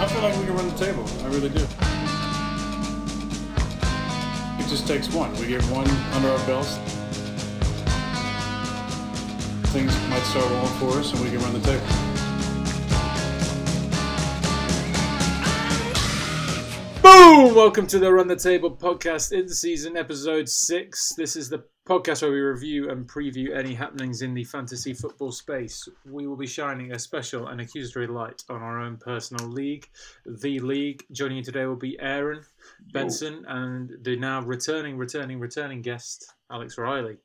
I feel like we can run the table. I really do. It just takes one. We get one under our belts. Things might start rolling for us, and we can run the table. Boom! Welcome to the Run the Table podcast in season episode six. This is the podcast where we review and preview any happenings in the fantasy football space. We will be shining a special and accusatory light on our own personal league, the league. Joining you today will be Aaron Benson and the now returning, returning, returning guest, Alex Riley.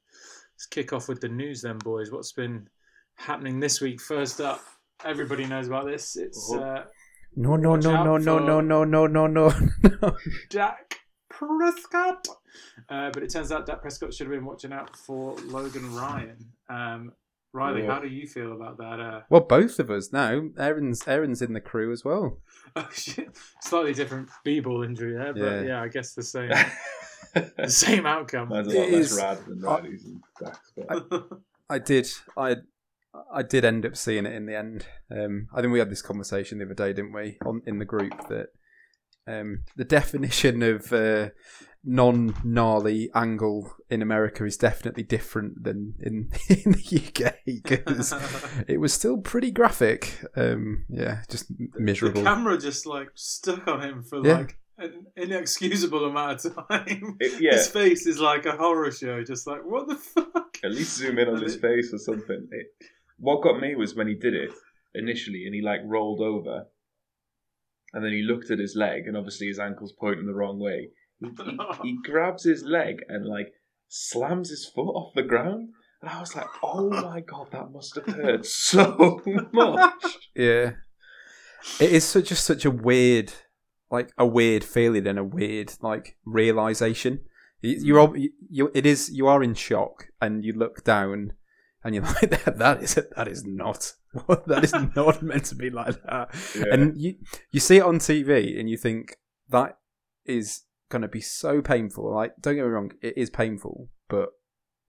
Let's kick off with the news then, boys. What's been happening this week? First up, everybody knows about this. It's uh, No, no, Watch no, no, no, no, no, no, no, no, no. Dak Prescott. Uh, but it turns out Dak Prescott should have been watching out for Logan Ryan. Um, Riley, Yeah. how do you feel about that? Uh, Well, both of us now. Aaron's Aaron's in the crew as well. oh, shit. Slightly different b-ball injury there, but yeah, Yeah. I guess the same the same outcome. Mine's a lot It less is- rad than Riley's and Dak's, but I did. I I did end up seeing it in the end. Um, I think we had this conversation the other day, didn't we, on in the group that um, the definition of uh, non gnarly angle in America is definitely different than in in the UK because it was still pretty graphic. Um, yeah, just miserable. the camera just like stuck on him for Yeah. like an inexcusable amount of time. it, yeah, His face is like a horror show, just like what the fuck. at least zoom in on his face or something. It, what got me was when he did it initially, and he like rolled over, and then he looked at his leg, and obviously his ankle's pointing the wrong way. He, he, he grabs his leg and like slams his foot off the ground, and I was like, "Oh my god, that must have hurt so much." Yeah, it is such just such a weird, like a weird feeling and a weird like realization. You- You're hmm. you, you it is you are in shock and you look down and you're like that that is that is not that is not meant to be like that. Yeah. And you you see it on TV and you think that is going to be so painful. Like don't get me wrong, it is painful, but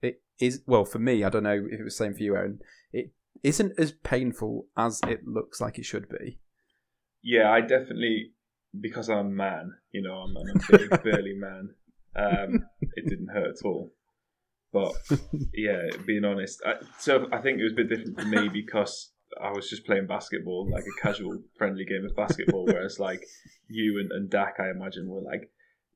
it is well for me. I don't know if it was the same for you, Aaron. It isn't as painful as it looks like it should be. Yeah, I definitely because I'm a man, you know, I'm, I'm a big burly man. Um, it didn't hurt at all. But yeah, being honest, I, so I think it was a bit different for me because I was just playing basketball, like a casual, friendly game of basketball. Whereas like you and, and Dak, I imagine, were like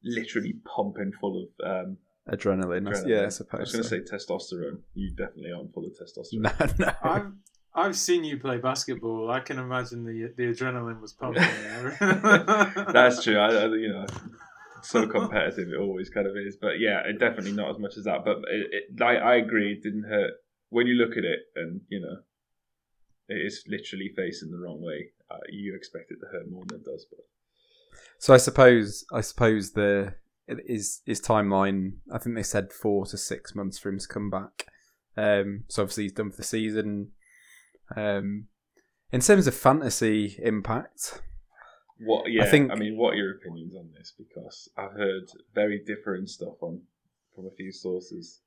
literally pumping full of. Um, Adrenaline, adrenaline. yeah, I I was going to so. say testosterone. You definitely aren't full of testosterone. no, no. I've I've seen you play basketball. I can imagine the the adrenaline was pumping. That's true. I, I, you know, so competitive it always kind of is. But yeah, it definitely not as much as that. But it, it, I, I agree, it didn't hurt when you look at it, and you know, it is literally facing the wrong way. Uh, you expect it to hurt more than it does, but So I suppose I suppose the is his timeline. I think they said four to six months for him to come back. Um, so obviously he's done for the season. Um, in terms of fantasy impact, what? Yeah, I think- mean, what are your opinions on this? Because I've heard very different stuff on from a few sources.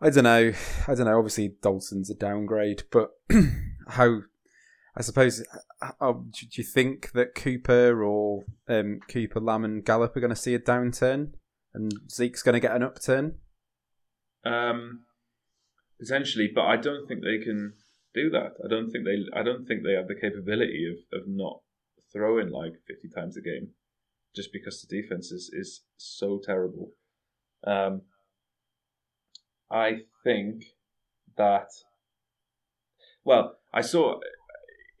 I don't know. I don't know. Obviously, Dalton's a downgrade, but how? I suppose. How, do you think that Cooper or um, Cooper, Lamb, and Gallup are going to see a downturn, and Zeke's going to get an upturn? Um, potentially, but I don't think they can do that. I don't think they. I don't think they have the capability of, of not throwing like fifty times a game, just because the defense is is so terrible. Um, I think that. Well, I saw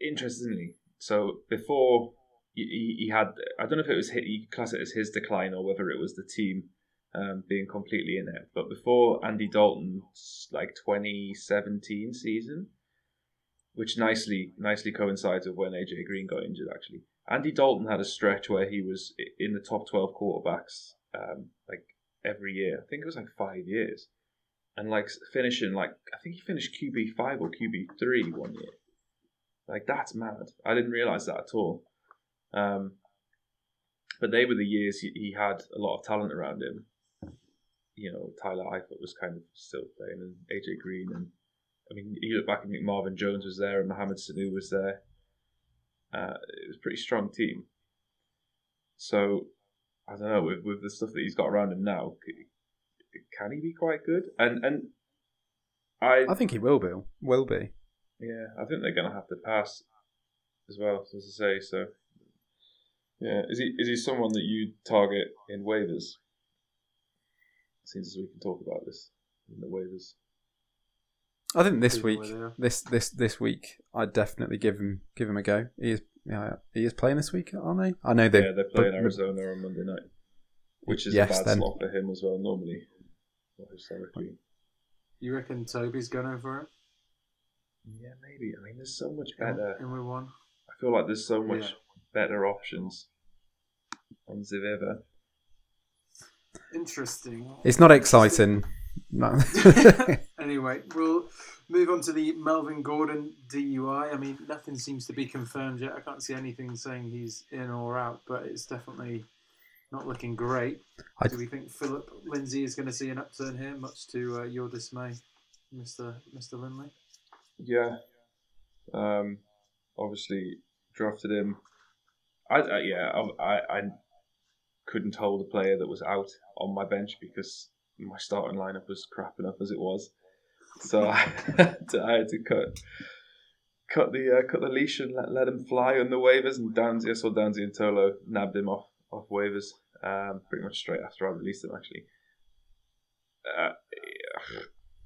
interestingly. So before he, he had, I don't know if it was hit, you class it as his decline or whether it was the team um, being completely in it. But before Andy Dalton's like 2017 season, which nicely nicely coincides with when AJ Green got injured. Actually, Andy Dalton had a stretch where he was in the top 12 quarterbacks um, like every year. I think it was like five years, and like finishing like I think he finished QB five or QB three one year. Like that's mad. I didn't realize that at all. Um, but they were the years he, he had a lot of talent around him. You know, Tyler Eifert was kind of still playing, and AJ Green, and I mean, you look back and think Marvin Jones was there, and Mohamed Sanu was there. Uh, it was a pretty strong team. So I don't know with with the stuff that he's got around him now, can he be quite good? And and I I think he will be. Will be. yeah, I think they're going to have to pass as well, as I say. So, yeah, is he is he someone that you target in waivers? Seems as we can talk about this in the waivers. I think this week, way they are. this this this week, I'd definitely give him give him a go. He is, yeah, he is playing this week, aren't they? I know they. yeah, they're playing but- Arizona on Monday night, which is Yes, a bad then. slot for him as well. Normally, not historically. You reckon Toby's going for him? Yeah, maybe. I mean, there's so much better. In with one. I feel like there's so much Yeah. better options on Ziveva. Interesting. It's not exciting. No. anyway, we'll move on to the Melvin Gordon DUI. I mean, nothing seems to be confirmed yet. I can't see anything saying he's in or out, but it's definitely not looking great. I- Do we think Phillip Lindsay is going to see an upturn here, much to uh, your dismay, Mister Mister Lindley? Yeah. Um, obviously drafted him. I, I yeah, I, I I couldn't hold a player that was out on my bench because my starting lineup was crap enough as it was. So I had to, I had to cut cut the uh, cut the leash and let, let him fly on the waivers. And Danzy, I saw Danzy and Tolo nabbed him off off waivers um, pretty much straight after I released him. Actually, uh,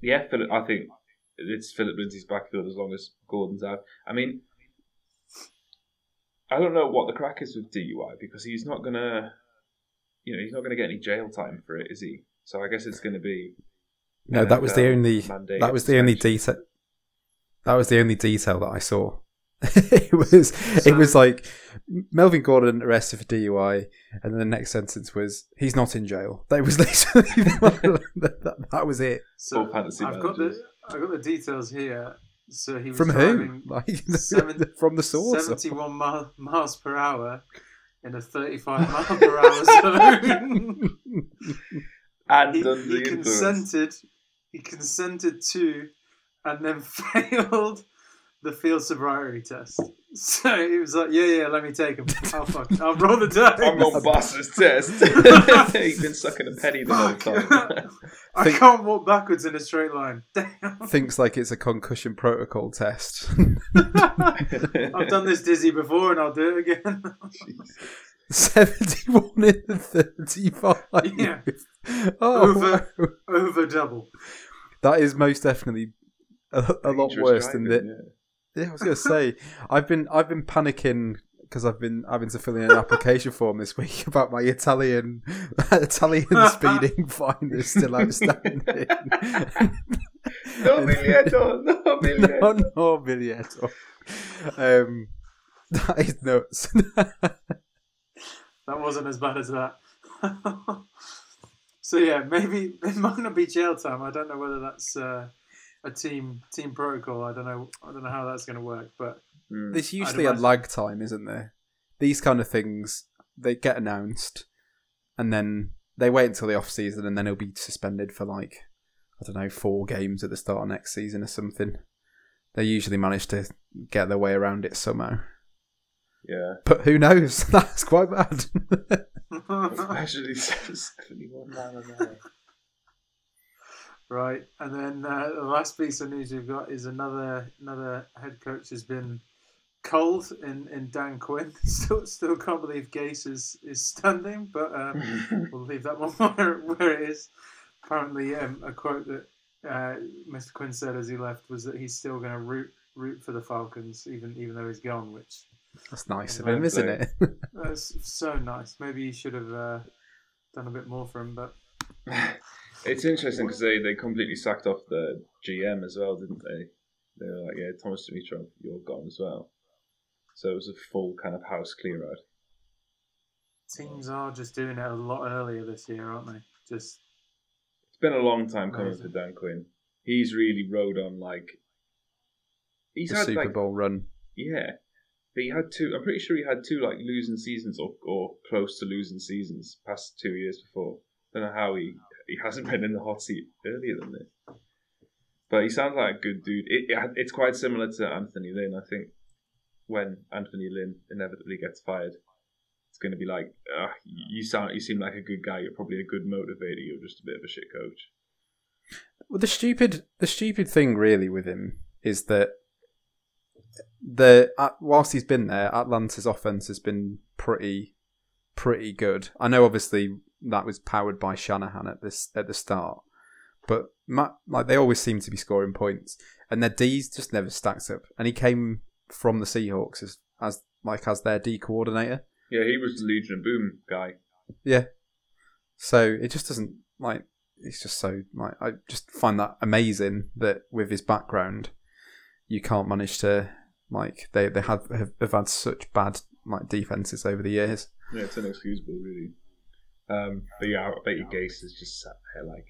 yeah, Phillip. I think it's Phillip Lindsay's backfield as long as Gordon's out. I mean, I don't know what the crack is with DUI because he's not gonna, you know, he's not gonna get any jail time for it, is he? So I guess it's gonna be. no, that was the only. That was the only detail. That was the only detail that I saw. it was. it was like Melvin Gordon arrested for DUI, and then the next sentence was he's not in jail. That was literally that, that was it. So fantasy I've got the managers. I've got the details here. So he was From who? driving Like seven- from the source. 71 mile, miles per hour in a 35 mile per hour zone. And he, under he the influence. consented. He consented to, and then failed the field sobriety test. So he was like, "Yeah, yeah, let me take him. I'll fuck. I'll roll the dice. I'm gonna pass this test. He's been sucking a penny the whole time. I Think- can't walk backwards in a straight line. Damn. Thinks like it's a concussion protocol test. I've done this dizzy before, and I'll do it again. 71 in the 35. Yeah. Oh, Over- wow. Over double. That is most definitely a, a lot worse than driving, the. yeah. Yeah, I was going to say, I've been I've been panicking because I've been having to fill in an application form this week about my Italian Italian speeding fine that's still outstanding. No biglietto, no biglietto. no, no biglietto. Um, that is nuts. That wasn't as bad as that. so yeah, maybe it might not be jail time. I don't know whether that's uh, a team team protocol. I don't know. I don't know how that's going to work. But Mm. There's usually a lag time, isn't there? These kind of things they get announced, and then they wait until the off season, and then he'll be suspended for like I don't know four games at the start of next season or something. They usually manage to get their way around it somehow, Yeah. but who knows? That's quite bad. Especially 71 mile an hour. right, and then uh, the last piece of news we've got is another another head coach has been cold in, in Dan Quinn. Still, still can't believe Gase is is standing, but um, we'll leave that one where, where it is. Apparently, um, a quote that uh, Mr. Quinn said as he left was that he's still going to root root for the Falcons, even even though he's gone. Which That's nice of him, isn't it? that's so nice. Maybe he should have uh, done a bit more for him, but It's interesting because they, they completely sacked off the GM as well, didn't they? They were like, yeah, Thomas Dimitroff, you're gone as well. So it was a full kind of house clear out. teams are just doing it a lot earlier this year, aren't they? Just It's been a long time coming for Dan Quinn. He's really rode on like. He's the had Super like Bowl run. yeah, but he had two. I'm pretty sure he had two like losing seasons or or close to losing seasons past two years before. I Don't know how he he hasn't been in the hot seat earlier than this. But he sounds like a good dude. It, it it's quite similar to Anthony Lynn, I think. when Anthony Lynn inevitably gets fired, it's going to be like, uh, you sound, you seem like a good guy. You're probably a good motivator. You're just a bit of a shit coach. Well, the stupid, the stupid thing really with him is that the uh, whilst he's been there, Atlanta's offense has been pretty, pretty good. I know, obviously, that was powered by Shanahan at this at the start, but Matt, like they always seem to be scoring points, and their D's just never stacks up. And he came from the Seahawks as as like as their D coordinator. Yeah, he was the Legion of Boom guy. Yeah. So it just doesn't like it's just so like I just find that amazing that with his background you can't manage to like they they have have, have had such bad like defenses over the years. Yeah, it's inexcusable, really. Um, but yeah, I bet you Gase is just sat there like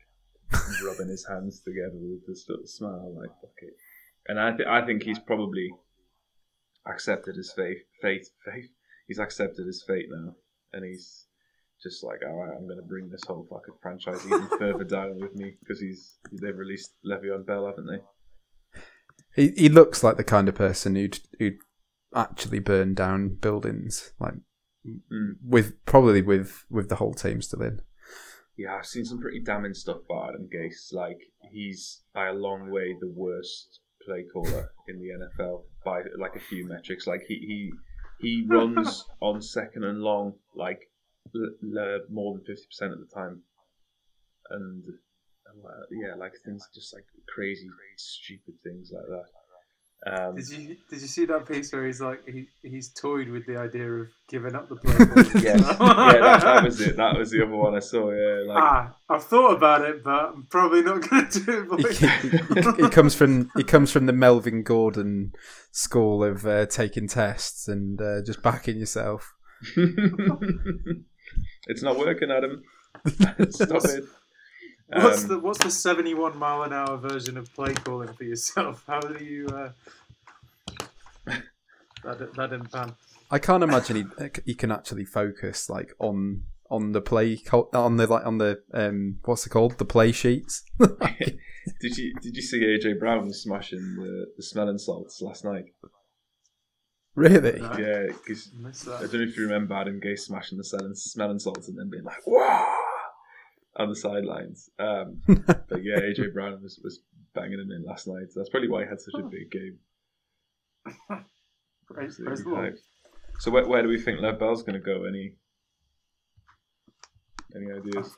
rubbing his hands together with this little smile, like fuck it. And I th- I think he's probably accepted his fate. Fate, fate. He's accepted his fate now, and he's just like, all right, I'm going to bring this whole fucking franchise even further down with me because he's they've released Le'Veon Bell, haven't they? He he looks like the kind of person who'd who'd actually burn down buildings like Mm. with probably with with the whole team still in. Yeah, I've seen some pretty damning stuff about Adam Gase. Like he's by a long way the worst play caller in the NFL by like a few metrics. Like he he he runs on second and long like l- l- more than fifty percent of the time, and, and uh, yeah, like things just like crazy, stupid things like that. Um, Did you did you see that piece where he's like he he's toyed with the idea of giving up the play? yes, yeah, that, that was it. That was the other one I saw. Yeah, like ah, I've thought about it, but I'm probably not going to do it. he, Boy. he comes from he comes from the Melvin Gordon school of uh, taking tests and uh, just backing yourself. it's not working, Adam. Stop it. What's Um, the what's the 71 mile an hour version of play calling for yourself? How do you? Uh... That that didn't pan. I can't imagine he he can actually focus like on on the play co- on the like on the um what's it called the play sheets. did you did you see AJ Brown smashing the, the smelling salts last night? really? No. Yeah, because Missed I don't know if you remember Adam Gase smashing the smelling, smelling salts and then being like "Wow!" On the sidelines. Um, but yeah, AJ Brown was, was banging him in last night. So that's probably why he had such a big game. Praise, praise the Lord. hyped. So where, where do we think Lev Bell's going to go? Any any ideas?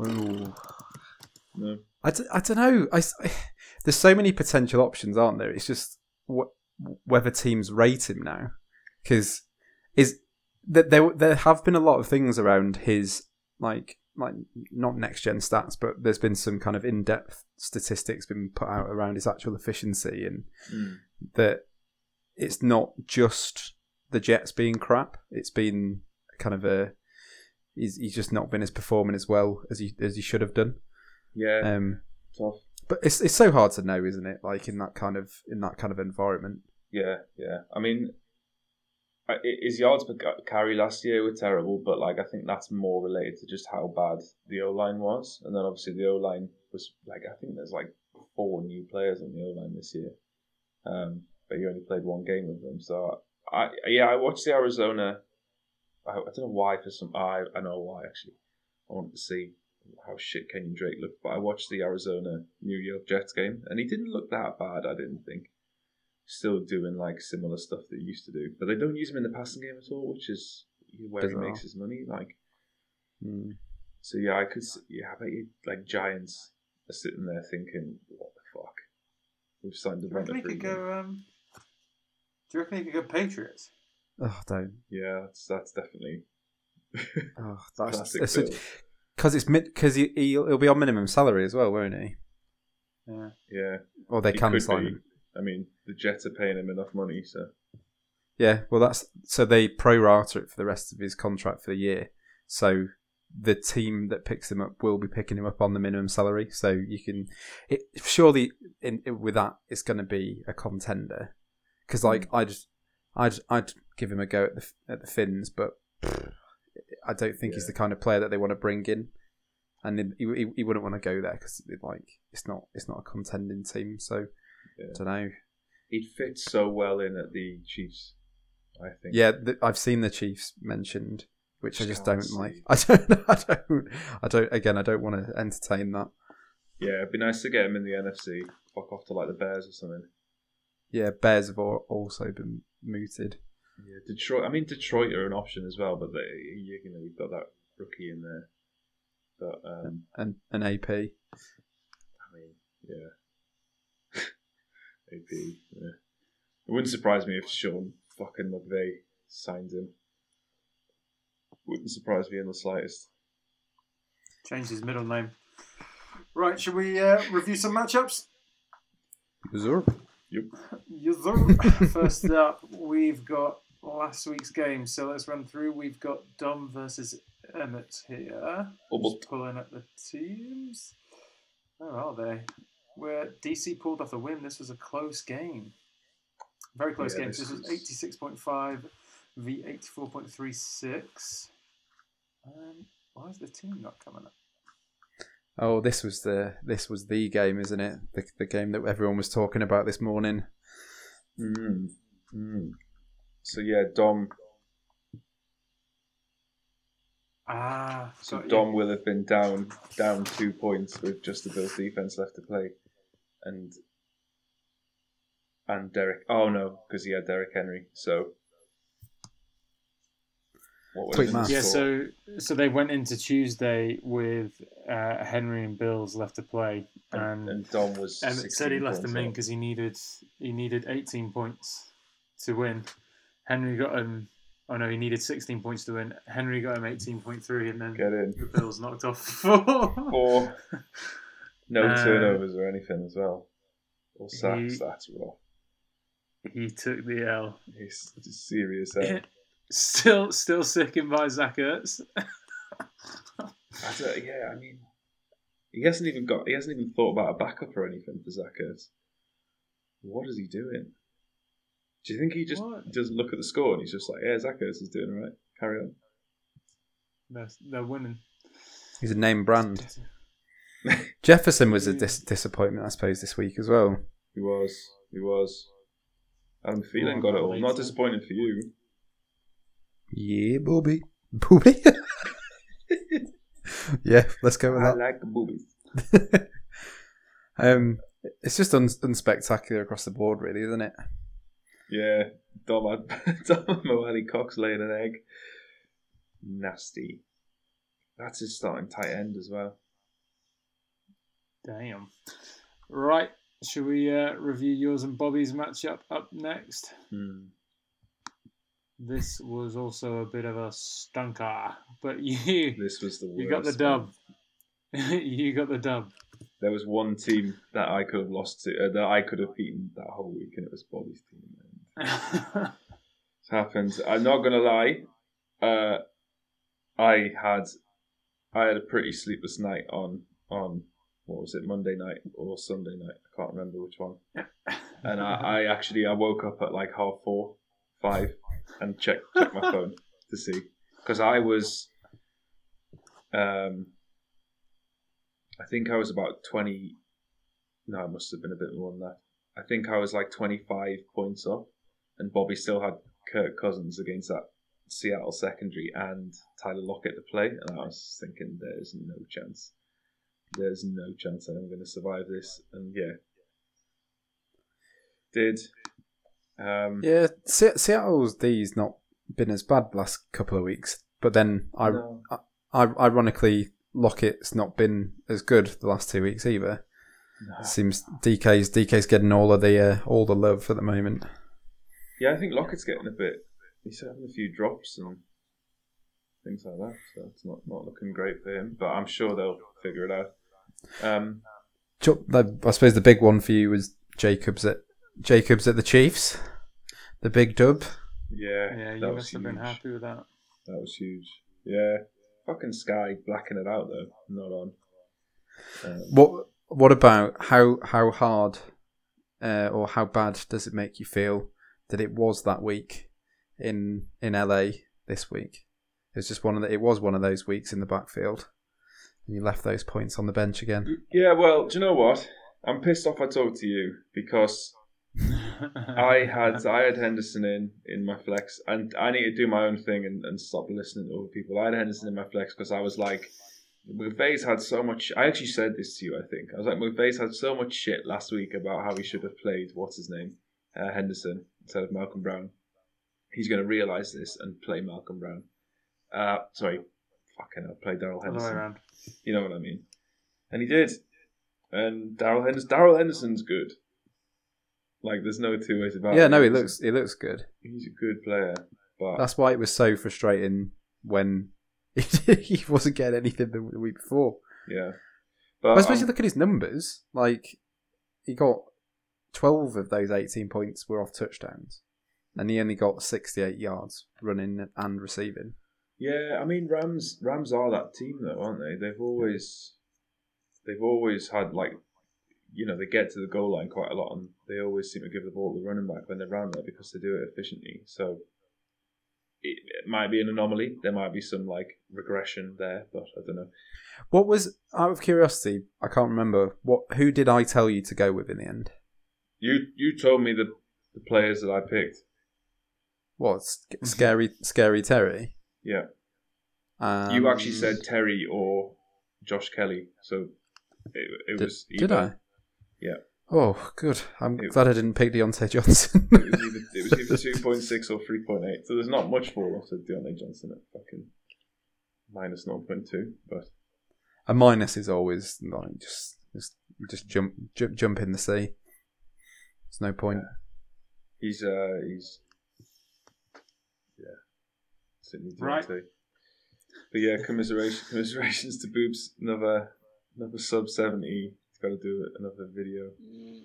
Ooh. No. I, d- I don't know. I there's so many potential options, aren't there? It's just wh- whether teams rate him now, because is that there there have been a lot of things around his like like not next gen stats, but there's been some kind of in depth statistics been put out around his actual efficiency and Mm. that it's not just the Jets being crap. It's been kind of a he's he's just not been as performing as well as he as he should have done. Yeah, Um, tough. but it's it's so hard to know, isn't it? Like in that kind of in that kind of environment. Yeah, yeah. I mean, his yards per ca- carry last year were terrible, but like I think that's more related to just how bad the O line was, and then obviously the O line was like I think there's like four new players on the O line this year, um, but you only played one game with them. So I yeah I watched the Arizona. I, I don't know why for some I I know why actually. I wanted to see how shit Kenyan Drake looked, but I watched the Arizona New York Jets game, and he didn't look that bad. I didn't think still doing like similar stuff that he used to do. But they don't use him in the passing game at all, which is where Bizarre. he makes his money. Like, Hmm. so yeah, I could. s- Yeah, I bet you like Giants are sitting there thinking, "What the fuck? We've signed Do you reckon he could go? Um, do you reckon he could go Patriots? Oh, don't. Yeah, that's that's definitely Oh, that's classic. because Bill. it's because he he'll, he'll be on minimum salary as well, won't he? Yeah. Yeah, Or they he can sign be. him. I mean, the Jets are paying him enough money, so Yeah, well, that's so they prorata it for the rest of his contract for the year. So the team that picks him up will be picking him up on the minimum salary. So you can, it, surely, in, with that, it's going to be a contender. Because like hmm. I'd, I'd, I'd give him a go at the at the Finns, but I don't think he's the kind of player that they want to bring in. And he, he, he wouldn't want to go there because like it's not it's not a contending team. So Yeah. I don't know. He'd fit so well in at the Chiefs. I think. Yeah, th- I've seen the Chiefs mentioned, which I Just don't like. I don't. I don't. I don't. Again, I don't want to entertain that. Yeah, it'd be nice to get him in the NFC. Fuck off to like the Bears or something. Yeah, Bears have also been mooted. Yeah, Detroit. I mean, Detroit are an option as well, but they, you, you know, you've got that rookie in there. But um, and an AP. I mean, yeah, AP. Yeah. It wouldn't surprise me if Sean fucking McVay signed him. Wouldn't surprise me in the slightest. Changed his middle name. Right, should we uh, review some matchups? Yes, sir. First up, we've got last week's game. So let's run through. We've got Dom versus Emmett here. Obert. Just pulling up the teams. Where are they? Where DC pulled off the win. This was a close game. Very close Yeah, game. this This was was- eighty six point five v eighty four point three six. Um, why is the team not coming up? Oh, this was the this was the game, isn't it? The the game that everyone was talking about this morning. Mm. Mm. So yeah, Dom. Ah, So got you. Dom will have been down down two points with just the Bills defense left to play, and and Derrick. Oh no, because he had Derrick Henry. So what was Quick his. Yeah, so so they went into Tuesday with uh, Henry and Bills left to play, and, and and Dom was. Emmett said he left points them in because he needed he needed 18 points to win. Henry got him. Oh no, he needed 16 points to win. Henry got him 18.3, and then Get in. the Bills knocked off four. Or no Uh, turnovers or anything as well, or sacks. he- That's rough. he took the L. He's just serious. eh? Still, still sickened by Zach Ertz. I don't, yeah, I mean, he hasn't even got. He hasn't even thought about a backup or anything for Zach Ertz. What is he doing? Do you think he just What? doesn't look at the score and he's just like, "Yeah, Zach Ertz is doing all right. Carry on." They're, they're winning. He's a name brand. Jefferson was a dis- disappointment, I suppose, this week as well. He was. He was. Adam Thielen Oh, got it all. later. Not disappointed for you. Yeah, booby. Booby? yeah, let's go with I that. I like the boobies. um, it's just un- unspectacular across the board, really, isn't it? Yeah, Dom had Dom and Mo Alie-Cox laying an egg. Nasty. That's his starting tight end as well. Damn. Right. Should we uh, review yours and Bobby's matchup up next? Hmm. This was also a bit of a stunker, but you This was the worst. you got the dub. you got the dub. There was one team that I could have lost to, uh, that I could have beaten that whole week, and it was Bobby's team. It's happened. I'm not gonna lie. Uh, I had, I had a pretty sleepless night on on what was it Monday night or Sunday night? I can't remember which one. And I, I actually I woke up at like half four, five, and checked checked my phone to see because I was, um, I think I was about twenty. No, it must have been a bit more than that. I think I was like twenty five points up, and Bobby still had Kirk Cousins against that Seattle secondary and Tyler Lockett to play, and I was thinking, there's no chance. There's no chance that I'm going to survive this, and yeah, did. Um, Yeah, Se- Seattle's D's not been as bad the last couple of weeks, but then I, no. I ironically Lockett's not been as good the last two weeks either. No. Seems DK's DK's getting all of the uh, all the love at the moment. Yeah, I think Lockett's getting a bit. He's having a few drops and things like that, so it's not, not looking great for him. But I'm sure they'll figure it out. Um, I suppose the big one for you was Jacobs at Jacobs at the Chiefs, the big dub. yeah, yeah, that you was must have been happy with that. That was huge. Yeah, fucking Sky blacking it out though, not on. Um, What what about how how hard uh, or how bad does it make you feel that it was that week in in LA this week? It's just one of the, it was one of those weeks in the backfield, and you left those points on the bench again. Yeah, well, do you know what? I'm pissed off I talked to you because I had I had Henderson in in my flex, and I need to do my own thing and, and stop listening to other people. I had Henderson in my flex because I was like, McVay's had so much. I actually said this to you. I think I was like, McVay's had so much shit last week about how he should have played what's his name, uh, Henderson instead of Malcolm Brown. He's going to realize this and play Malcolm Brown. Uh, sorry, fucking hell, play Darrell Henderson. You know what I mean? And he did. And Darrell Henderson, Darrell Henderson's good. Like, there's no two ways about it. Yeah, no, he looks he looks good. He's a good player, but That's why it was so frustrating when he wasn't getting anything the the week before. yeah. But I suppose um, look at his numbers. Like he got twelve of those eighteen points were off touchdowns, and he only got sixty-eight yards running and receiving. Yeah, I mean Rams Rams are that team though, aren't they? They've always they've always had like you know they get to the goal line quite a lot, and they always seem to give the ball to the running back when they're around there because they do it efficiently. So it, it might be an anomaly. There might be some like regression there, but I don't know. What was out of curiosity? I can't remember what. Who did I tell you to go with in the end? You you told me the the players that I picked. What Sc- scary, scary Terry? Yeah, Um, you actually said Terry or Josh Kelley, so it, it Did, was. did I? Yeah. Oh, good. I'm It- glad I didn't pick Diontae Johnson. It was either, it was either two point six or three point eight. So there's not much fall off to Diontae Johnson at fucking minus zero point two, but A minus is always like just just just jump jump, jump in the sea. There's no point. he's uh he's yeah, Sydney Right. Diontae. But yeah, commiseration, commiserations to Boobs. Another another sub seventy. He's got to do another video.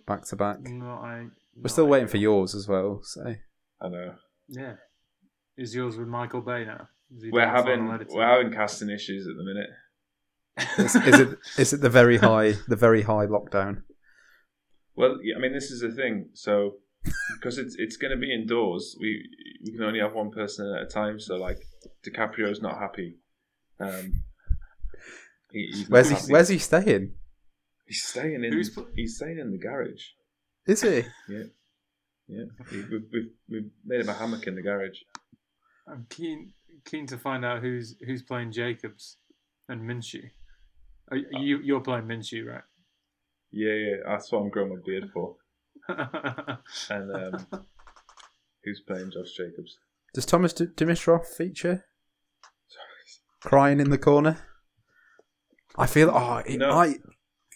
Back to back. No, I. We're still waiting for yours as well. So I know Yeah. Is yours with Michael Bay now? We're having we're having casting issues at the minute. is, is it is it the very high the very high lockdown? Well, yeah, I mean, this is the thing. So, because it's it's going to be indoors, we we can only have one person at a time. So, like, DiCaprio's not happy. Um, he, he's not Where's he happy. Where's he staying? He's staying in. Who's he's staying in the garage. Is he? Yeah, he, we've, we've we've made him a hammock in the garage. I'm keen keen to find out who's who's playing Jacobs and Minshew. Are, you you're playing Minshew, right? Yeah, yeah, that's what I'm growing my beard for. And um, who's playing Josh Jacobs? Does Thomas D- Dimitroff feature crying in the corner? I feel oh it, No. I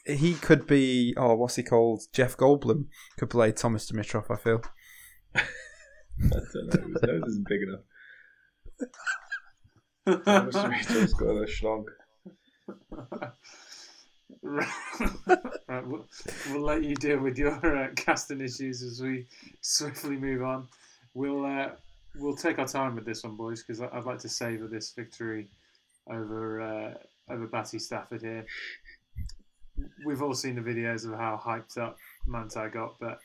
he could be oh what's he called Jeff Goldblum could play Thomas Dimitroff. I feel I don't know. His nose isn't big enough. Thomas Dimitroff's got a schlong. right, we'll, we'll let you deal with your uh, casting issues as we swiftly move on. We'll uh, we'll take our time with this one, boys, because I'd like to savour this victory over uh, over Batty Stafford here. We've all seen the videos of how hyped up Manti got, but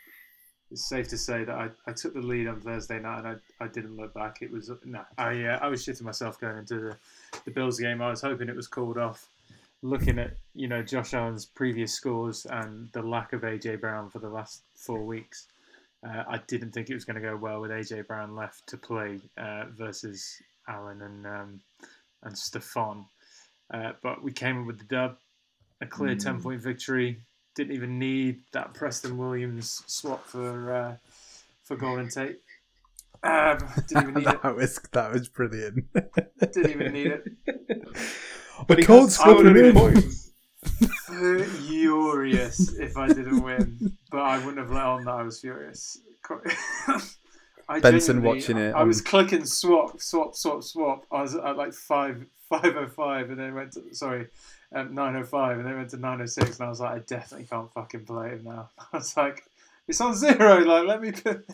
it's safe to say that I, I took the lead on Thursday night and I, I didn't look back. It was no, I uh, I was shitting myself going into the, the Bills game. I was hoping it was called off. Looking at you know Josh Allen's previous scores and the lack of AJ Brown for the last four weeks, uh, I didn't think it was going to go well with AJ Brown left to play uh, versus Allen and um, and Stefon. Uh, but we came in with the dub, a clear Mm. ten point victory. Didn't even need that Preston Williams swap for uh, for Golden Tate. Um, didn't even need it. that was that was brilliant. Didn't even need it. But he can't has score scored him in. points. furious if I didn't win, but I wouldn't have let on that I was furious. I Benson watching it I was on- clicking swap, swap, swap, swap. I was at like five, five oh five, and then went to sorry, um, nine oh five, and then went to nine oh six, and I was like, I definitely can't fucking play him now. I was like, it's on zero. Like, let me. Put...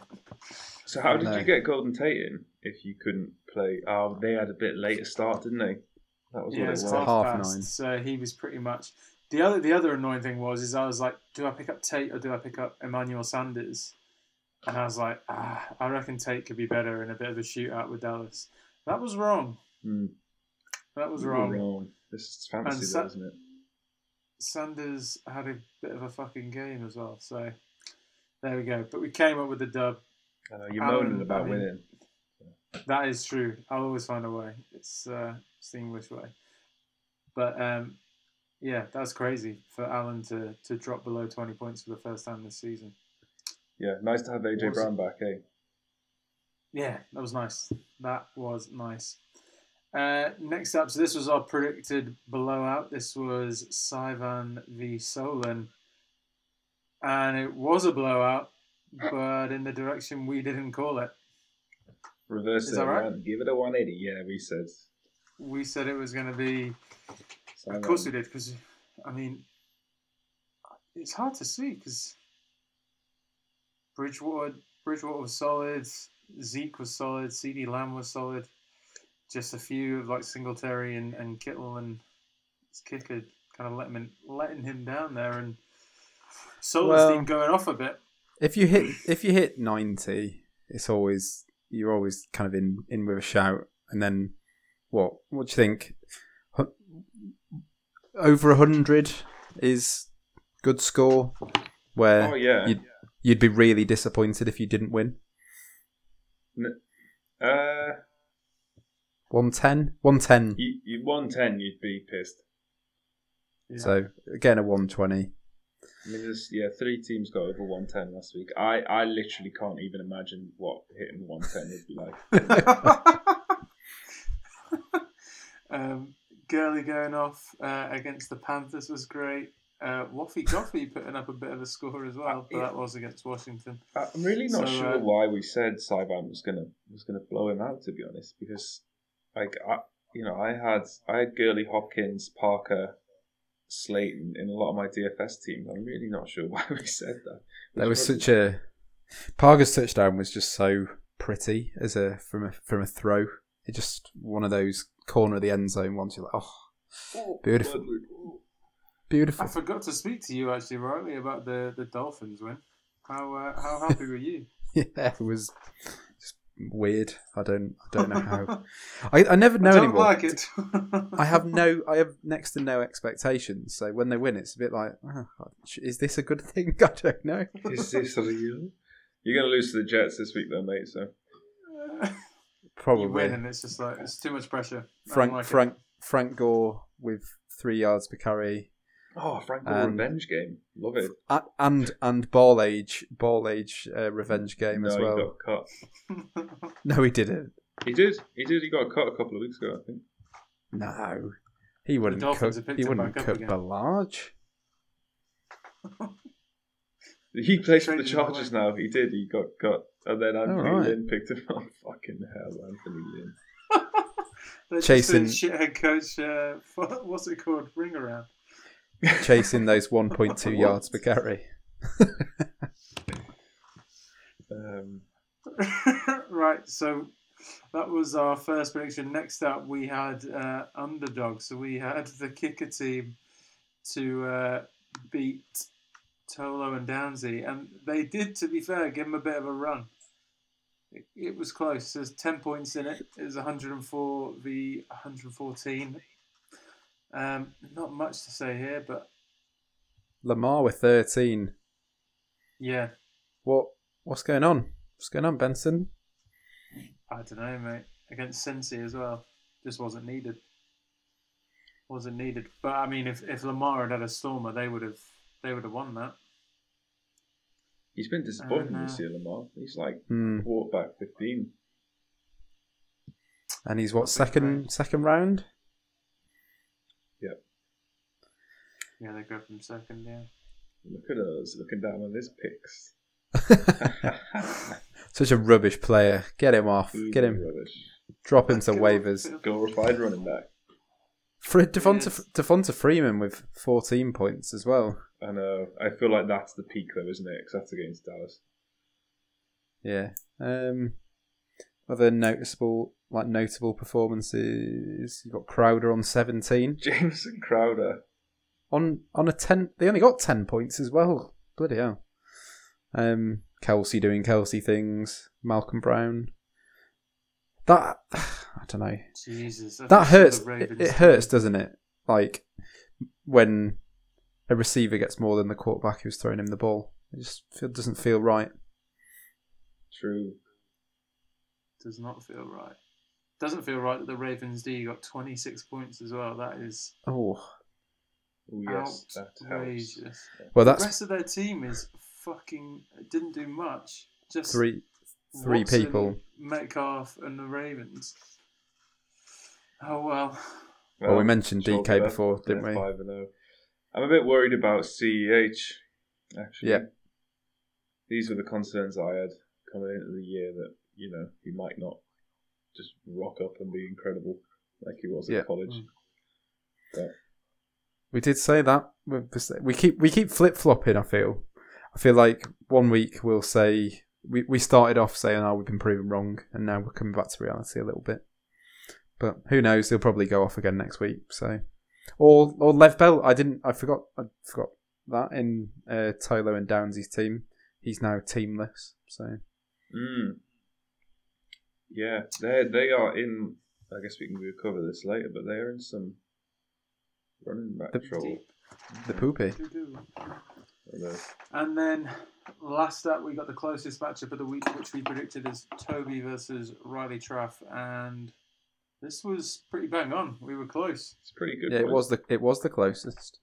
So how did No. you get Golden Tate in if you couldn't play? Oh, they had a bit later start, didn't they? That was Yeah, what it was. half half nine. past. So he was pretty much the other. The other annoying thing was is I was like, do I pick up Tate or do I pick up Emmanuel Sanders? And I was like, ah, I reckon Tate could be better in a bit of a shootout with Dallas. That was wrong. Hmm. That was wrong. wrong. This is fantasy, And though, Sa- isn't it? Sanders had a bit of a fucking game as well. So There we go. But we came up with the dub. I know you're Alan, moaning about I winning. That is true. I'll always find a way. It's, uh, it's the English way. But um, yeah, that's crazy for Alan to, to drop below 20 points for the first time this season. Yeah, nice to have AJ Was- Brown back, eh? Yeah, that was nice. That was nice. Uh, next up, so this was our predicted blowout. This was Saivan v Solon. And it was a blowout, but in the direction we didn't call it. Reverse Is it that right? Give it a 180. Yeah, we said. We said it was going to be Simon. Of um, course we did, because I mean, it's hard to see because Bridgewater, Bridgewater was solid, Zeke was solid, CeeDee Lamb was solid. Just a few of like Singletary and, and Kittle and his kicker kind of letting him letting him down there, and Solon's Well- team going off a bit. If you hit if you hit ninety, it's always you're always kind of in in with a shout. And then what? What do you think? Over hundred is good score. Where Oh yeah. you'd, you'd be really disappointed if you didn't win. Uh, 110? 110. you, you 110, you'd be pissed. Yeah. So again, a 120. I mean, there's yeah, three teams got over 110 last week. I, I literally can't even imagine what hitting 110 would be like. um, Gurley going off uh, against the Panthers was great. Uh, Waffy Goffy putting up a bit of a score as well, but that was against Washington. I'm really not So, sure uh, why we said Saivan was gonna was gonna blow him out. To be honest, because like I, you know, I had I had Gurley, Hopkins, Parker, Slayton in a lot of my DFS teams. I'm really not sure why we said that. That was such a Parker's touchdown was just so pretty as a from a from a throw. It just one of those corner of the end zone ones. You're like, oh, beautiful. beautiful. I forgot to speak to you actually, Riley, about the, the Dolphins win. How uh, how happy were you? yeah, it was just weird. I don't I don't know how. I, I never know I don't anymore. like it. I have no, I have next to no expectations. So when they win, it's a bit like, oh, is this a good thing? I don't know. Is this real? You're gonna lose to the Jets this week, though, mate. So probably you Probably win, and it's just like it's too much pressure. I don't Frank it. Frank Frank Gore with three yards per carry, oh, Franco Um, revenge game, love it. And and ball age ball age uh, revenge game no, as well. he got cut. No, he didn't. He did. He did. He got cut a couple of weeks ago, I think. No, he wouldn't cook. Dolphins have He wouldn't back up cook again. Ballage. He plays for the Traded. Chargers now. He did. He got cut, and then Anthony right. Lynn picked him up. Fucking hell, Anthony Lynn. They're just Chasing- doing shit head coach. Uh, what's it called? Ring around. Chasing those 1.2 yards per carry. Um, right, so that was our first prediction. Next up, we had uh, underdog. So we had the kicker team to uh, beat Tolo and Downsy, and they did, to be fair, give them a bit of a run. It, it was close. There's 10 points in it. It was 104 v 114. Um, not much to say here, but Lamar with 13. yeah, What what's going on? What's going on, Benson? I don't know, mate. Against Cincy as well, just wasn't needed. Wasn't needed. But I mean, if, if Lamar had had a stormer, they would have they would have won that. he's been disappointing And, uh, this year, Lamar. He's like Hmm. quarterback 15. And he's what second second round? Yeah, they go from second. Yeah. Look at us looking down on his picks. Such a rubbish player. Get him off. Uber Get him. Rubbish. Drop him to Get waivers. off- Glorified running back. For Devonta, Yes. Devonta Freeman with 14 points as well. I know. I feel like that's the peak, though, isn't it? Because that's against Dallas. Yeah. Um, other noticeable, like notable performances. You've got Crowder on 17 Jamison Crowder. On on a 10. They only got 10 points as well. Bloody hell. Um, Kelce doing Kelce things. Malcolm Brown. That I don't know. Jesus, I That hurts. It, it hurts, doesn't it? Like when a receiver gets more than the quarterback who's throwing him the ball. It just feel, doesn't feel right. True. Does not feel right. Doesn't feel right that the Ravens D got 26 points as well. That is Oh, Oh, yes, that helps. outrageous. well, The rest of their team is fucking didn't do much. Just three three Watson, people. Metcalf and the Ravens. Oh well. Well, we mentioned DK it before, didn't They're we? Five and oh. I'm a bit worried about CEH. Actually, Yeah. These were the concerns I had coming into the year that you know he might not just rock up and be incredible like he was Yeah. at college. Mm. We did say that. We keep we keep flip flopping. I feel. I feel like one week we'll say we, we started off saying oh we've been proven wrong, and now we're coming back to reality a little bit. But who knows? He'll probably go off again next week. So, or or Lev Bell. I didn't. I forgot. I forgot that in uh, and Downsy's team. He's now teamless. So Mm. Yeah, they they are in. I guess we can cover this later, but they are in some running back The- trouble. the poopy. And then last up, we got the closest matchup of the week, which we predicted as Toby versus Riley Traff, and this was pretty bang on. We were close. It's pretty good. Yeah, it boys. was the it was the closest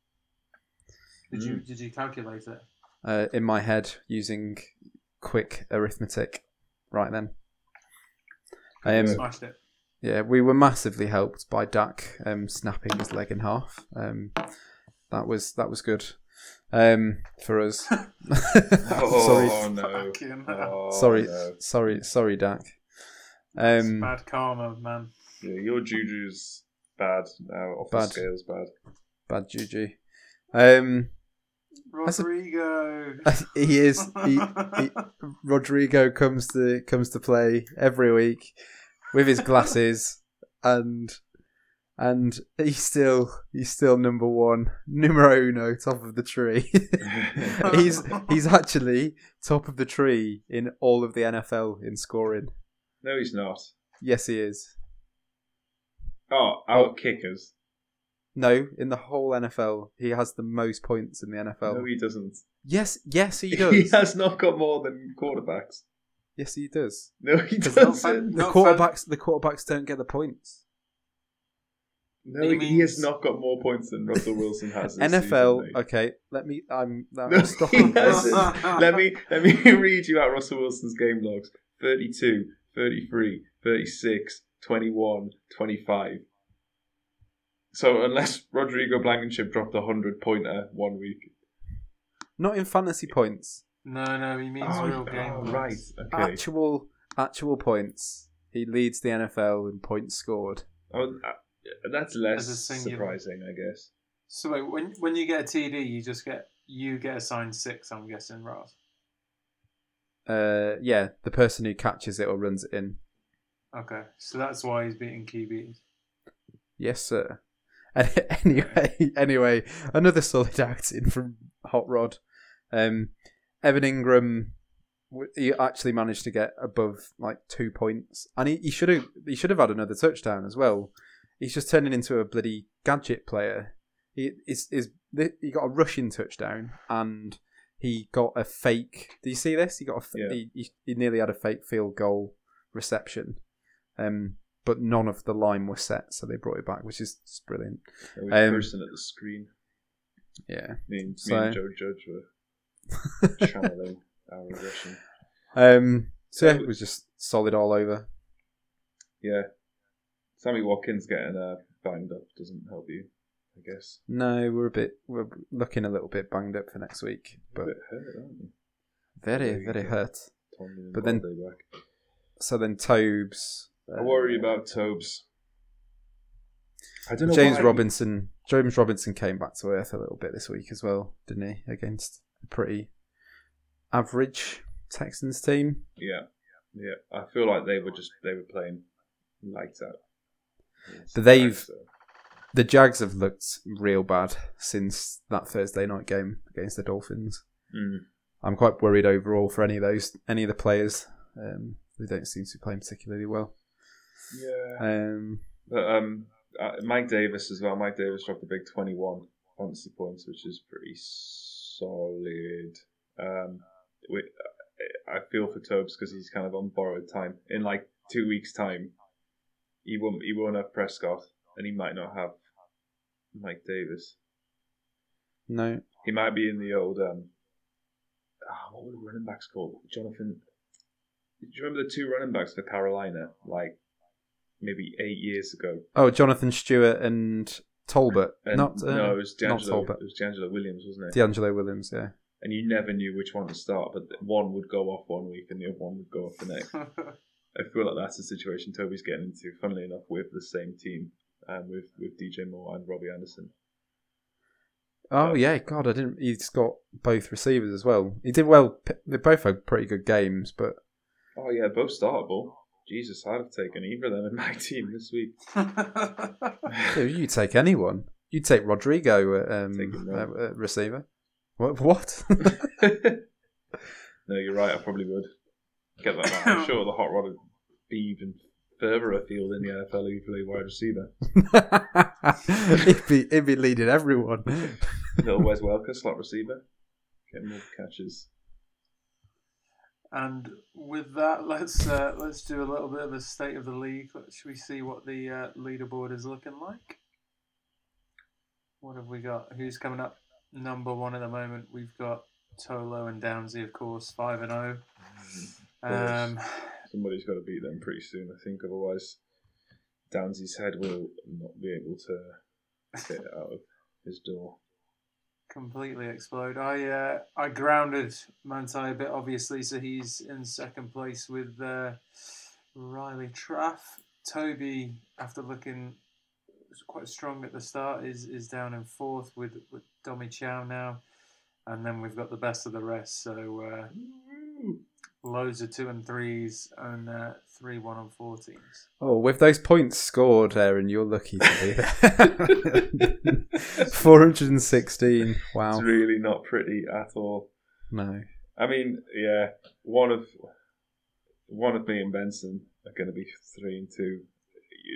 Did you Mm. did you calculate it? uh, in my head using quick arithmetic right then. I um, Smashed it. Yeah, we were massively helped by Dak um, snapping his leg in half. Um, that was that was good um, for us. Oh sorry, no! Fucking. Oh, sorry, no. sorry, sorry, Dak. Um, bad karma, man. Yeah, your juju's bad now. Off Bad. the scales, bad. bad juju. Um, That's a- Rodrigo. he is. He, he, Rodrigo comes to comes to play every week with his glasses, and and he's still he's still number one, numero uno, top of the tree. he's he's actually top of the tree in all of the NFL in scoring. no, he's not. Yes, he is. Oh, our kickers. No, in the whole NFL, he has the most points in the NFL. No, he doesn't. yes, yes, he does. He has not got more than quarterbacks. Yes, he does. No, he doesn't. The Not quarterbacks, the quarterbacks don't get the points. No, He he, he has not got more points than Russell Wilson has. NFL. season, okay, let me. I'm. I'm No, stop he this. hasn't. let me let me read you out Russell Wilson's game logs 32, 33, 36, 21, 25. So unless Rodrigo Blankenship dropped a 100 pointer one week. Not in fantasy points. No, no, he means real game. oh, right. Okay. Actual actual points. He leads the NFL in points scored. Oh, uh, that's less As a singular. surprising, I guess. So wait, when when you get a TD, you just get you get assigned six. I'm guessing, Ross. Uh, yeah, the person who catches it or runs it in. Okay, so that's why he's beating QBs. Yes, sir. Anyway, anyway, another solid outing from Hot Rod. Um, Evan Engram, he actually managed to get above like two points, and he, he should have he should have had another touchdown as well. He's just turning into a bloody gadget player. He is is he got a rushing touchdown and he got a fake. Do you see this? He got a Yeah. he, he nearly had a fake field goal reception. Um, but none of the line was set, so they brought it back, which is brilliant. The Um, person at the screen. Yeah. Me and, So- me and Joe Judge were channeling our aggression. Um, so yeah, it was just solid all over. Yeah. Sammy Watkins getting uh, banged up doesn't help you, I guess. No, we're a bit we're looking a little bit banged up for next week, A but bit hurt, very very go. hurt. But then-. So then Tobes, I worry about Tobes. I don't know James. Robinson. James Robinson came back to earth a little bit this week as well, didn't he? Against pretty average Texans team. Yeah, yeah. I feel like they were just they were playing lights out. But they've- So, The Jags have looked real bad since that Thursday night game against the Dolphins. mm. I'm quite worried overall for any of those, any of the players. Um, they don't seem to be playing particularly well. Yeah. Um, But um, uh, Mike Davis as well. Mike Davis dropped a big 21 fantasy points, which is pretty solid. Um, we, I feel for Tobes because he's kind of on borrowed time. In like two weeks' time, he won't he won't have Prescott, and he might not have Mike Davis. No. He might be in the old um. ah, what were the running backs called? Jonathan. Do you remember the two running backs for Carolina? Like maybe eight years ago. Oh, Jonathan Stewart and Talbot. And not uh, no, it was not DeAngelo. Talbot. It was DeAngelo Williams, wasn't it? DeAngelo Williams. Yeah. and you never knew which one to start, but one would go off one week and the other one would go off the next. I feel like that's the situation Toby's getting into. Funnily enough, with the same team, um, with with DJ Moore and Robbie Anderson. Oh yeah, God, I didn't. He's got both receivers as well. He did well. They both had pretty good games, but Oh yeah, both startable. Jesus, I'd have taken either of them in my team this week. you take anyone. You'd take Rodrigo uh, um, Take yeah. Uh, at uh, receiver. What? What? no, you're right. I probably would get that. Man. I'm sure the hot rod would be even further afield in the NFL if you play wide receiver. he'd be he'd be leading everyone. Little Wes Welker, slot receiver, get more catches. And with that, let's uh, let's do a little bit of a state of the league. Should we see what the uh, leaderboard is looking like? What have we got? Who's coming up number one at the moment? We've got Tolo and Downsy, of course, five and zero. Um, Somebody's got to beat them pretty soon, I think. Otherwise, Downsy's head will not be able to get it out of his door. Completely explode. I uh, I grounded Manti a bit, obviously, so he's in second place with uh, Riley Traff. Toby, after looking quite strong at the start, is is down in fourth with with Domi Chow now, and then we've got the best of the rest. So uh, loads of two and threes and uh, three one and four teams. Oh, with those points scored, Aaron, you're lucky to be 416. Wow. It's really not pretty at all. No. I mean, yeah, one of one of me and Benson are going to be three and two.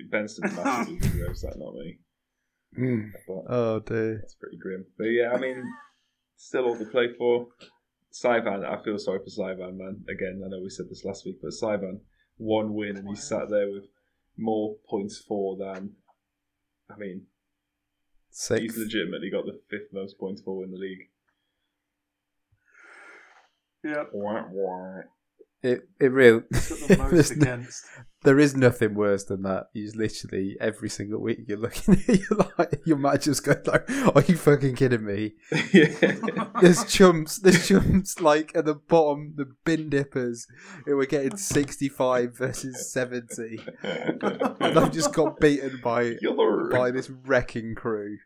Benson massively deserves that, not me. But Oh, dear. That's pretty grim. But yeah, I mean, still all to play for. Saivan, I feel sorry for Saivan, man. Again, I know we said this last week, but Saivan, one win and he sat there with more points for than. I mean, Six. he's legitimately got the fifth most points for in the league. Yeah, Wah, wah. It, it really. the most there's against. there is nothing worse than that. You literally every single week you're looking at you're like your manager's going like, "Are you fucking kidding me?" yeah. There's chumps, there's chumps like at the bottom, the bin dippers who are getting 65 versus 70, and I've just got beaten by by this wrecking crew.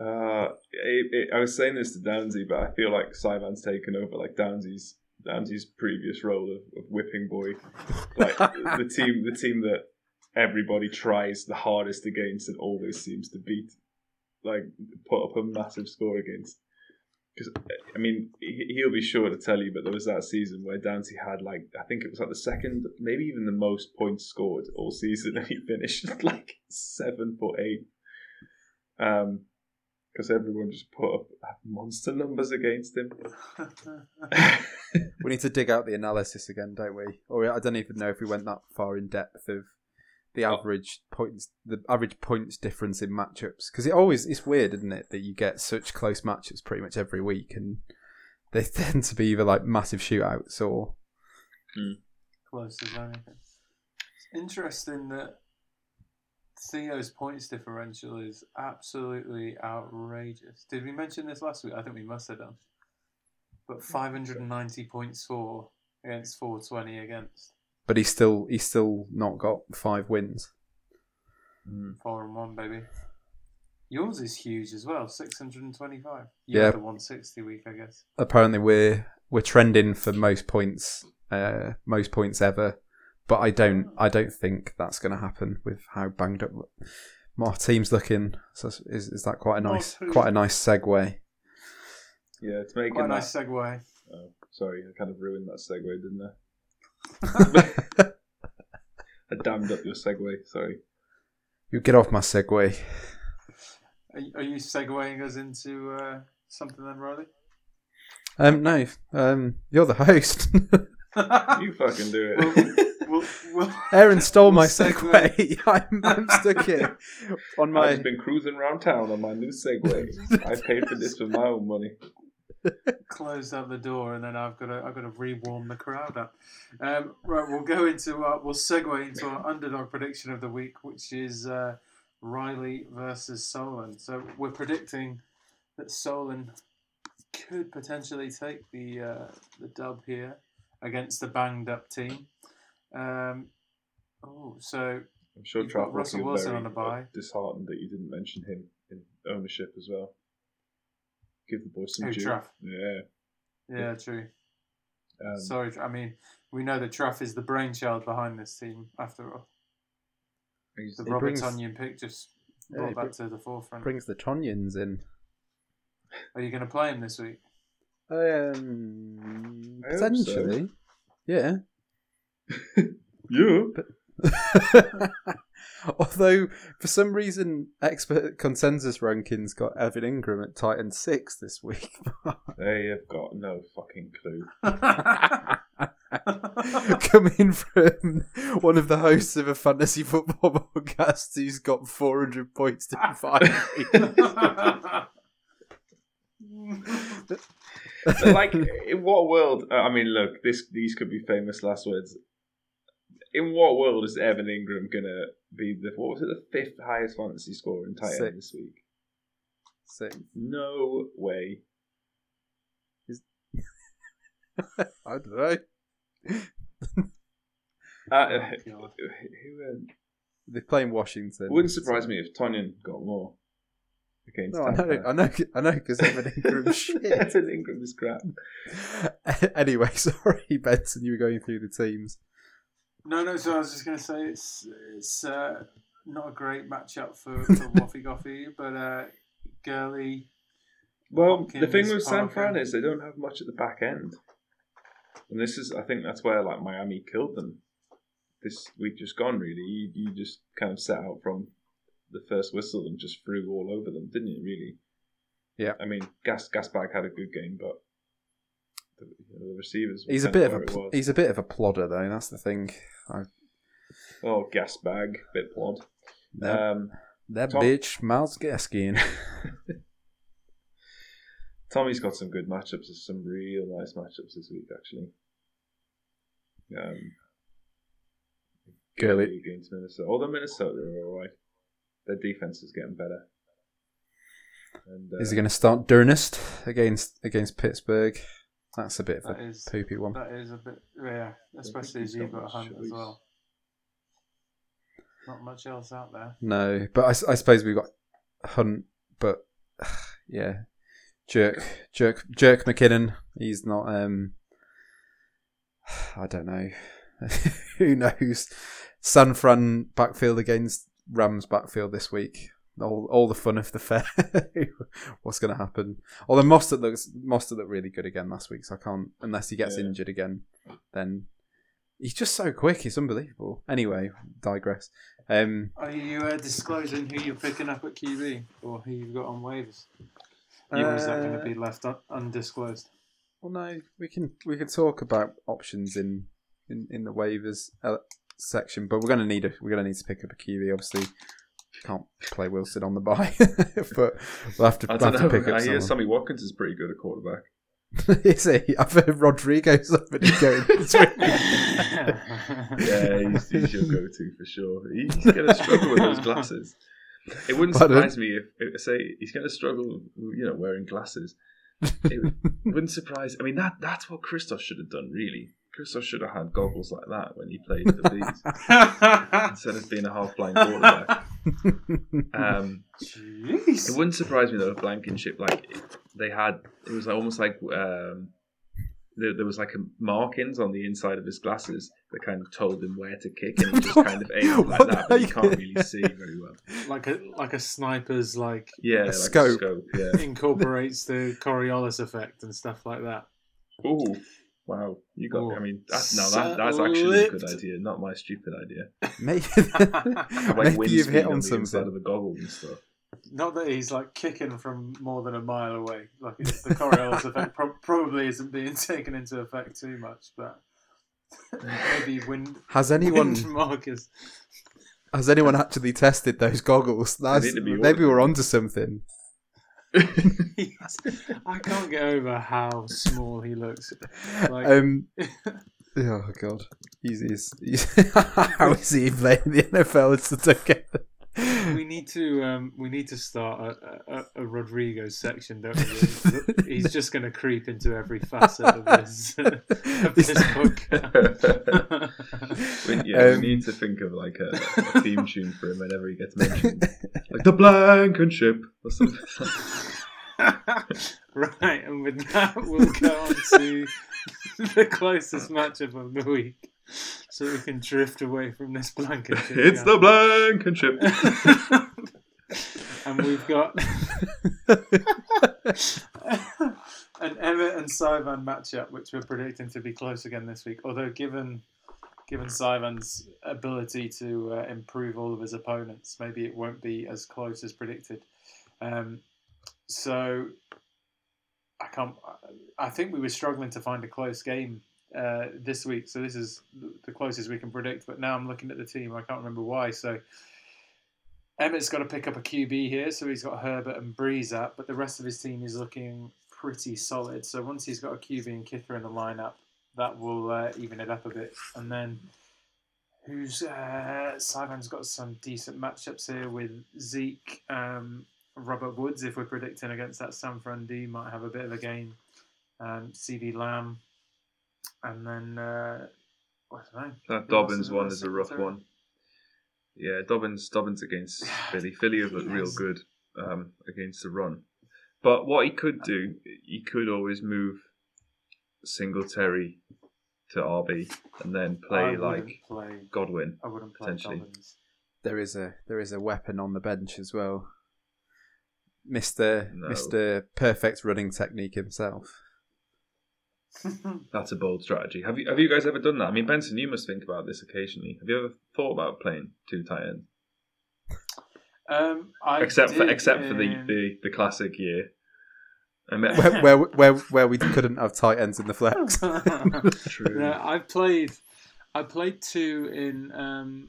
Uh, it, it, I was saying this to Downsy, but I feel like Sivan's taken over like Downsy's Downsy's previous role of, of whipping boy, like the team the team that everybody tries the hardest against and always seems to beat, like put up a massive score against. Because I mean, he- he'll be sure to tell you, but there was that season where Downsy had like I think it was like the second, maybe even the most points scored all season, and he finished like seven or eight. Um, because everyone just put up monster numbers against him. We need to dig out the analysis again, don't we? Or I don't even know if we went that far in depth of the Oh. average points, the average points difference in matchups. Because it always it's weird, isn't it, that you get such close matchups pretty much every week, and they tend to be either like massive shootouts or hmm. close as anything. It's interesting that Theo's points differential is absolutely outrageous. Did we mention this last week? I think we must have done. But 590 points for against 420 against. but he's still he's still not got five wins. Four and one, baby. Yours is huge as well, 625. You Yeah. had the 160 week, I guess. Apparently, we're we're trending for most points, uh, most points ever. But I don't I don't think that's going to happen with how banged up my team's looking. So is is that quite a nice Oh, quite a nice segue? Yeah, it's making Quite a that. nice segue. Oh, sorry, I kind of ruined that segue, didn't I? I damned up your segue. Sorry. You get off my segue. Are, you- are you segueing us into uh, something then, Riley? Um, no, um, you're the host. You fucking do it. We'll, we'll, Aaron stole my We'll segue. segue. I'm, I'm stuck here on my. I've my. just been cruising around town on my new Segway. I paid for this with my own money. close out the door, and then I've got to I've got to re-warm the crowd up. Um, right, we'll go into our, we'll segue into our underdog prediction of the week, which is uh, Riley versus Solon. So we're predicting that Solon could potentially take the uh, the dub here against the banged up team. Um, oh, so I'm sure You've got Russell feel Wilson very on the bye. uh, disheartened that you didn't mention him in ownership as well. Give the boys some Who, due. Trav? Yeah. yeah, true. Um, Sorry, I mean we know that Traff is the brainchild behind this team. After all, he's- the He Robert brings- Tonyan pick just brought he that to the forefront. brings the Tonyans in. Are you going to play him this week? Um, I hope so. potentially, yeah. Yeah. Although for some reason, expert consensus rankings got Evan Engram at tight end six this week. They have got no fucking clue. Coming from one of the hosts of a fantasy football podcast who's got 400 points to five. Like, in what world? I mean, look, this these could be famous last words. In what world is Evan Engram gonna be the what was it the fifth highest fantasy scorer in tight end this week? Six. No way. I don't know. Uh, God. who, um, They're playing Washington. it wouldn't surprise me if Tonyan got more against. No, I know, I know, I know, because Evan Engram's shit. Evan Engram is crap. anyway, sorry, Benson, you were going through the teams. No, no. So I was just going to say it's it's uh, not a great matchup for, for Waffy Goffy, but uh, Gurley. Well, Hopkins, the thing with San Fran is they don't have much at the back end, and this is I think that's where like Miami killed them this week just gone. Really, you, you just kind of set out from the first whistle and just threw all over them, didn't you? Really? Yeah. I mean, Gas Gasbag had a good game, but the, you know, the receivers. He's a bit of a he's a bit of a plodder though. That's the thing. I, oh Gasbag, bit plod. that Um, that Tom- bitch, Myles Gaskin. Tommy's got some good matchups. There's some real nice matchups this week, actually. Um, Gurley. against Minnesota. Although Minnesota are all right. Their defense is getting better. And, uh, Is he going to start D'Ernest against against Pittsburgh? That's a bit of That a is poopy one. that is a bit yeah, especially he's as you've got got a much hunt as well. Not much else out there. No, but I suppose we've got Hunt, but yeah, Jerk, Jerk, Jerick McKinnon. He's not. um I don't know. Who knows? San Fran backfield against Rams backfield this week. All, all the fun of the fair. What's going to happen? Although Mostert looks Mostert looked really good again last week, so I can't unless he gets Yeah. injured again. Then he's just so quick. It's unbelievable. Anyway, digress. Um, Are you uh, disclosing who you're picking up at QB or who you've got on waivers? or is that going to Uh, be left un- undisclosed? Well, no, we can we can talk about options in in, in the waivers uh, section, but we're gonna need a we're gonna need to pick up a QB. Obviously, can't play Wilson on the bye, but we'll have to, I we'll don't have to know. pick up I hear someone. Sammy Watkins is pretty good at quarterback. Is he? I've heard Rodrigo's somebody going this week. Yeah, he's, he's your go-to for sure. He's going to struggle with those glasses. It wouldn't Pardon? surprise me if, if say he's going to struggle, you know, wearing glasses. It wouldn't surprise. I mean, that that's what Christoph should have done. Really, Christoph should have had goggles like that when he played the bees instead of being a half-blind quarterback. Um, it wouldn't surprise me though if Blankenship like they had it was almost like um, there, there was like a markings on the inside of his glasses that kind of told him where to kick, and he just kind of aimed like that, but you can't really see very well. like a like a sniper's like Yeah, like scope. scope. Yeah. incorporates the Coriolis effect and stuff like that. Ooh, wow! You got. Ooh. I mean, that's no, that, that's actually a good idea, not my stupid idea. maybe like maybe you've hit on on the inside something. of the goggles and stuff. Not that he's like kicking from more than a mile away. Like the Coriolis effect pro- probably isn't being taken into effect too much, but maybe wind, Has anyone wind Marcus. has anyone actually tested those goggles? That's, need to be maybe we're onto something. I can't get over how small he looks. Like, Um, oh god, he's, he's, he's how is he playing the NFL? It's the together. We need to um, we need to start a, a, a Rodrigo section, don't we? He's just going to creep into every facet of this of this book. We- yeah, Um, we need to think of like a, a theme tune for him whenever he gets mentioned, like the Blankenship or something. right, and with that, we'll go on to the closest matchup of the week, so we can drift away from this blanket. it's the Blankenship. and we've got an Emmett and Sivan matchup, which we're predicting to be close again this week. Although, given given Sivan's ability to uh, improve all of his opponents, maybe it won't be as close as predicted. Um, so, I can't. I think we were struggling to find a close game uh, this week. So this is the closest we can predict. But now I'm looking at the team. I can't remember why. So. Emmett's got to pick up a QB here, so he's got Herbert and Brees up, but the rest of his team is looking pretty solid. So once he's got a QB and Kither in the lineup, that will uh, even it up a bit. And then who's uh, Simon's got some decent matchups here with Zeke, um, Robert Woods. If we're predicting against that San Fran D, might have a bit of a game. Um, CeeDee Lamb, and then uh, I don't know. That Who Dobbins one is a rough secondary? one. Yeah, Dobbins Dobbins against Philly. Philly have looked real good um, against the run. But what he could do, he could always move Singletary to RB and then play like play. Godwin. I wouldn't play potentially. Dobbins. there is a there is a weapon on the bench as well. Mister No. Mister Perfect running technique himself. That's a bold strategy. Have you have you guys ever done that? I mean, Benson, you must think about this occasionally. Have you ever thought about playing two tight ends? Um, I Except for did except for the, the, the classic year. I mean, where, where where where we couldn't have tight ends in the flex. true. no, I played. I played two in um,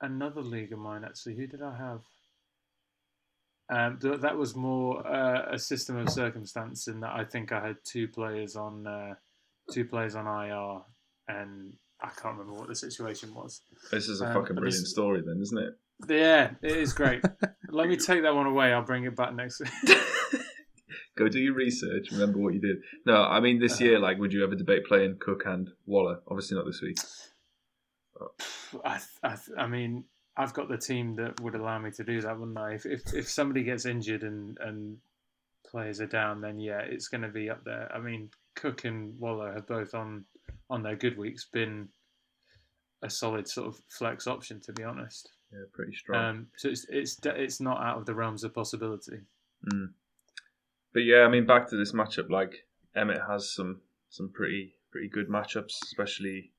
another league of mine. Actually, who did I have? Um, th- that was more uh, a system of circumstance in that I think I had two players on uh, two players on IR, and I can't remember what the situation was. This is a Um, fucking brilliant this- story, then, isn't it? Yeah, it is great. Let me take that one away. I'll bring it back next week. Go do your research. Remember what you did. No, I mean this year. Like, would you ever debate playing Cook and Waller? Obviously not this week. I, I, I mean, I've got the team that would allow me to do that, wouldn't I? If if, if somebody gets injured and, and players are down, then yeah, it's going to be up there. I mean, Cook and Waller have both on on their good weeks been a solid sort of flex option, to be honest. Yeah, pretty strong. Um, so it's it's it's not out of the realms of possibility. Mm. But yeah, I mean, back to this matchup. Like Emmett has some some pretty pretty good matchups, especially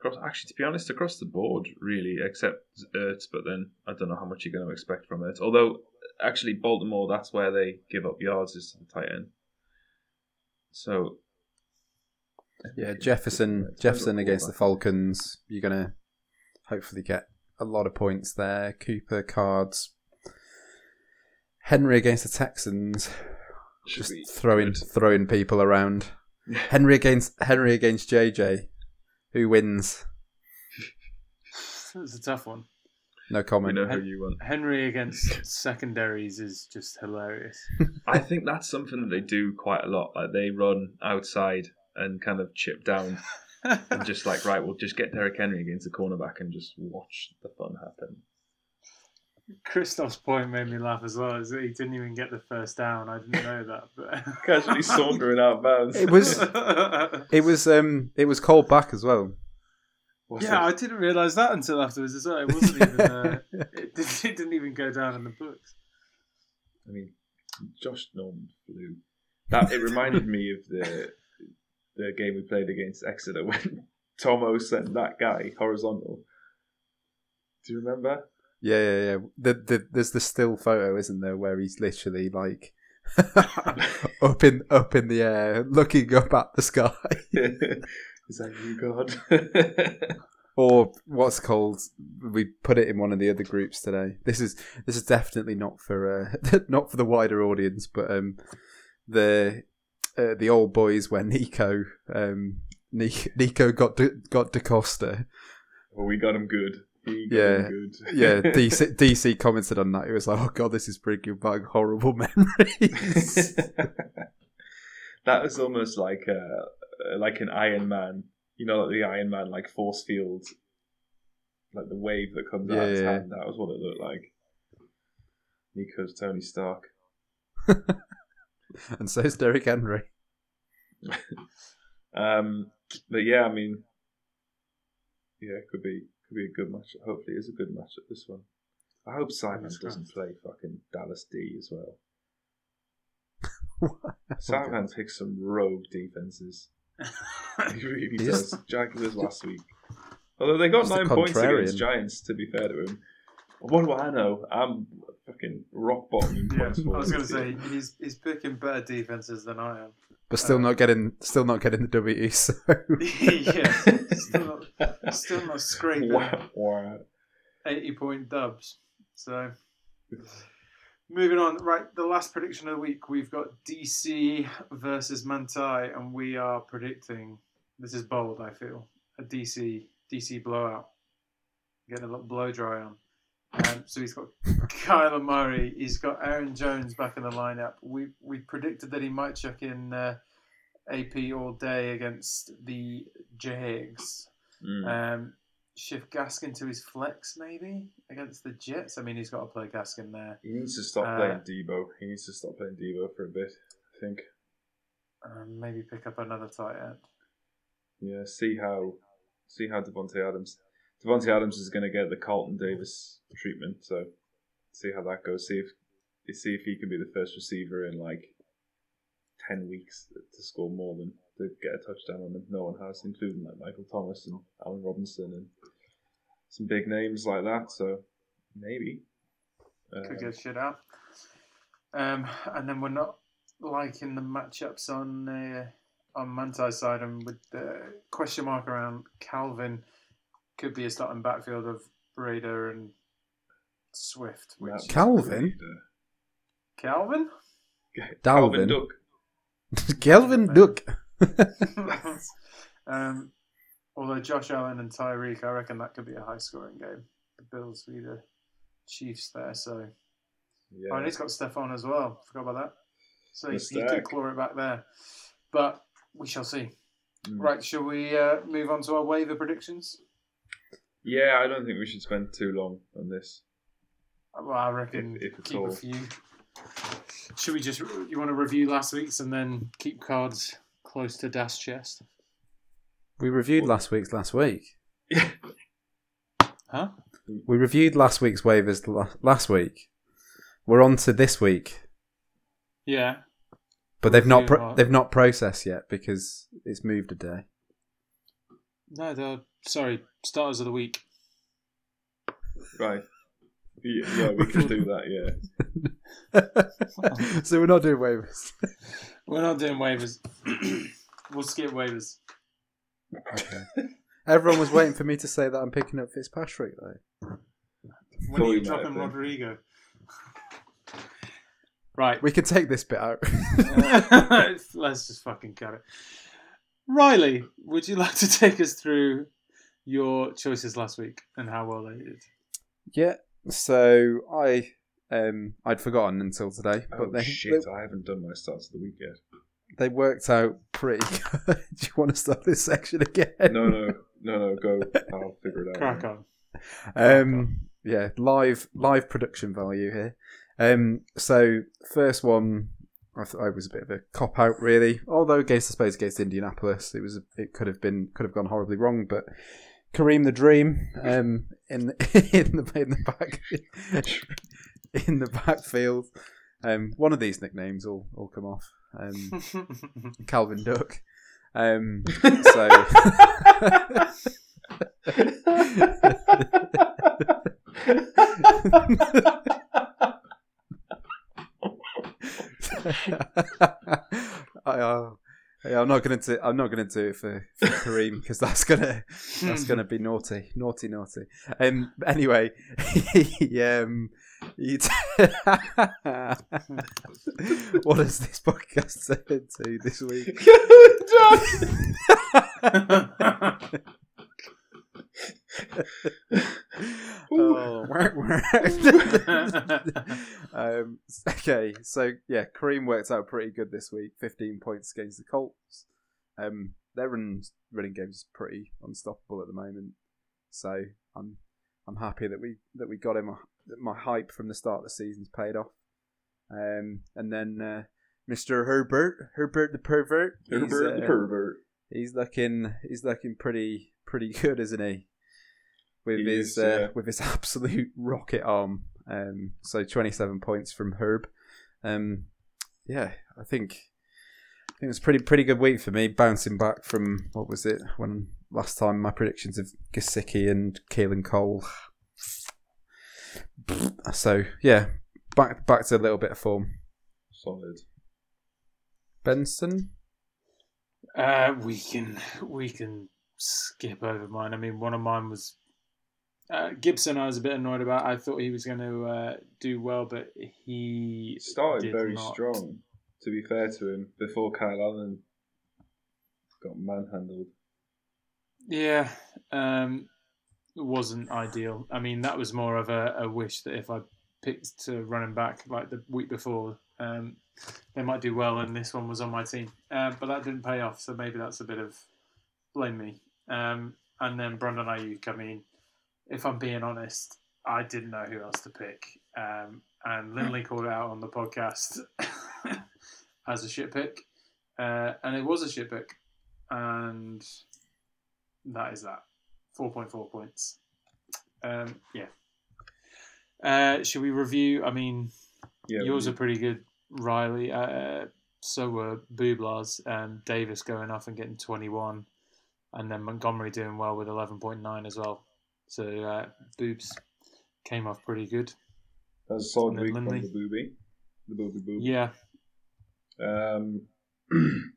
across. Actually, to be honest, across the board, really, except Ertz. But then I don't know how much you're going to expect from Ertz. Although, actually, Baltimore, that's where they give up yards is to the tight end. So Yeah, Jefferson Jefferson against the Falcons. You're gonna hopefully get a lot of points there. Cooper cards. Henry against the Texans. Should Just throwing good. throwing people around. Henry against Henry against JJ. Who wins? It's a tough one. No We comment. know who you want. Henry against secondaries is just hilarious. I think that's something that they do quite a lot. Like they run outside and kind of chip down and just like right, we'll just get Derrick Henry against the cornerback and just watch the fun happen. Christoph's point made me laugh as well. Is that he didn't even get the first down. I didn't know that, but Casually sauntering out of bounds. It was it was um it was called back as well. What's yeah, I didn't realise that until afterwards as well. It wasn't even. Uh, it, didn't- it didn't even go down in the books. I mean, Josh Norman flew. That it reminded me of the the game we played against Exeter when Tomo sent that guy horizontal. Do you remember? Yeah, yeah, yeah. The, the, there's the still photo, isn't there, where he's literally like up in up in the air, looking up at the sky, Is that you, God? or what's called. We put it in one of the other groups today. This is this is definitely not for uh, not for the wider audience, but um, the uh, the old boys where Nico um, Nico, got De, got DeCosta. well, we got him good. Yeah. Yeah, DC, DC commented on that. It was like, "Oh God, this is bringing back horrible memories." that was almost like a like an Iron Man. You know, like the Iron Man like force field, like the wave that comes out Yeah, of his yeah. hand. That was what it looked like. Nico's Tony Stark. and so is Derrick Henry. Um, but yeah, I mean, yeah, it could be could be a good match. Hopefully, it's a good match at this one. I hope Simon Fingers doesn't play fucking Dallas D as well. Simon picks some rogue defenses. He really He does. is- Jaguars last week. Although they got He's the nine points against. Giants, to be fair to him. What do I know? I'm fucking rock bottom in yeah, points. I was going to say he's he's picking better defenses than I am. but still Uh, not getting, still not getting the W. So yeah, still not, still not scraping Wow, wow. eighty point dubs. So moving on, right? The last prediction of the week, we've got DC versus Mantai, and we are predicting. This is bold. I feel a DC DC blowout. Getting a little blow dry on. Um, so he's got Kyler Murray. He's got Aaron Jones back in the lineup. We we predicted that he might chuck in uh, AP all day against the Jags. Mm. Um, shift Gaskin to his flex maybe against the Jets. I mean, he's got to play Gaskin there. He needs to stop Uh, playing Deebo. He needs to stop playing Deebo for a bit. I think. Um, maybe pick up another tight end. Yeah. See how, see how Davante Adams. Davante Adams is going to get the Carlton Davis treatment. So, see how that goes. See if, see if he can be the first receiver in like ten weeks to score more than to get a touchdown on him. No one has, including like Michael Thomas and Allen Robinson and some big names like that. So, maybe. Could Um, get shit out. Um, and then we're not liking the matchups on uh, on Mantai's side, and with the question mark around Calvin, could be a starting backfield of Brader and Swift. Which Matt Calvin? Calvin? Calvin Dalvin. Duck. Kelvin Duck. um, although Josh Allen and Tyreek, I reckon that could be a high scoring game. The Bills v the Chiefs there, so Yeah. Oh, and he's got Stefon as well. Forgot about that. So he, The he could claw it back there. But we shall see. Mm. Right, shall we uh, move on to our waiver predictions? Yeah, I don't think we should spend too long on this. Well, I reckon If- if at keep all. a few. Should we just, you want to review last week's and then keep cards close to Das chest? We reviewed last week's last week. Huh? We reviewed last week's waivers la- last week. We're on to this week, Yeah. but they've not pro- they've not processed yet because it's moved a day. No, the sorry, starters of the week. Right. Yeah, yeah, we can do that, yeah. so we're not doing waivers. We're not doing waivers. we'll skip waivers. Everyone was waiting for me to say that I'm picking up Fitzpatrick though. When are you you might dropping. Rodrigo? Right. We can take this bit out. Let's just fucking cut it. Riley, would you like to take us through your choices last week and how well they did? yeah. So I um I'd forgotten until today, but Oh, they, shit, I haven't done my starts of the week yet. they they worked out pretty good. Do you want to start this section again? No, no, no, no, go. I'll figure it out. Crack on. Um, yeah, live live production value here. Um, so first one, I thought I was a bit of a cop out, really. Although against, I suppose, against Indianapolis, it was it could have been could have gone horribly wrong. But Kareem the Dream, um, in in the in the back in the backfield, um, one of these nicknames will will come off. Um, Calvin Duck. Um, so. I, uh, yeah, I'm not gonna do. I'm not gonna do it for, for Kareem because that's gonna that's gonna be naughty, naughty, naughty. Um. Anyway, he, um, he t- what has this podcast turned to this week? oh. um, okay, so yeah, Kareem worked out pretty good this week. Fifteen points against the Colts. Um, their run, running game's is pretty unstoppable at the moment. So I'm I'm happy that we that we got him. My hype from the start of the season's paid off. Um, and then uh, Mr. Herbert, Herbert the pervert, he's, Herbert the uh, pervert. He's looking he's looking pretty pretty good, isn't he? With He his is, uh, yeah. with his absolute rocket arm. Um, so twenty seven points from Herb. Um, yeah, I think I think it was pretty pretty good week for me, bouncing back from what was it when last time my predictions of Gesicki and Keelan Cole. So yeah, back back to a little bit of form. Solid. Benson. Uh, we can we can skip over mine. I mean, one of mine was uh, Gibson. I was a bit annoyed about. I thought he was going to uh, do well, but he started very not. strong, to be fair to him, before Kyle Allen got manhandled. Yeah, um, it wasn't ideal. I mean, that was more of a, a wish that if I picked to running back like the week before, um, they might do well, and this one was on my team. Uh, but that didn't pay off, so maybe that's a bit of blame me. Um, and then Brandon Aiyuk. I mean, if I'm being honest, I didn't know who else to pick, um, and Lindley called it out on the podcast as a shit pick, uh, and it was a shit pick, and that is that. 4.4 points. Um, yeah. Uh, should we review? I mean, Yeah, yours are pretty good, Riley. Uh, so were Bublas and Davis going off and getting 21. And then Montgomery doing well with 11.9 as well. So uh, Boobs came off pretty good. that was a solid week from the booby. The booby boob. Yeah. Um,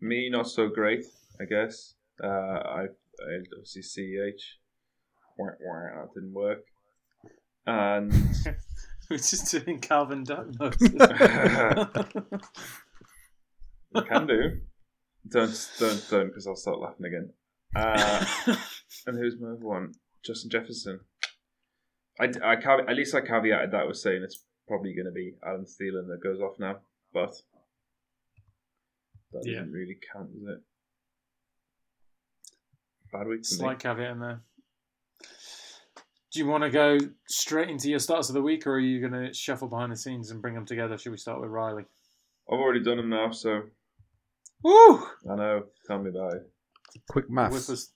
me, not so great, I guess. Uh, I, I obviously CEH. Wah, wah, that didn't work. And We're just doing Calvin Duck notes. you can do. Don't, don't, don't, because I'll start laughing again. Uh, and who's my other one? Justin Jefferson. I, I cav- at least I caveated that with saying it's probably going to be Alan Thielen that goes off now, but that Yeah. doesn't really count, does it? Bad week for me. Slight caveat in there. Do you want to go straight into your starts of the week, or are you going to shuffle behind the scenes and bring them together? Should we start with Riley? I've already done them now, so Woo! I know. Tell me about it. Quick Whip maths. us,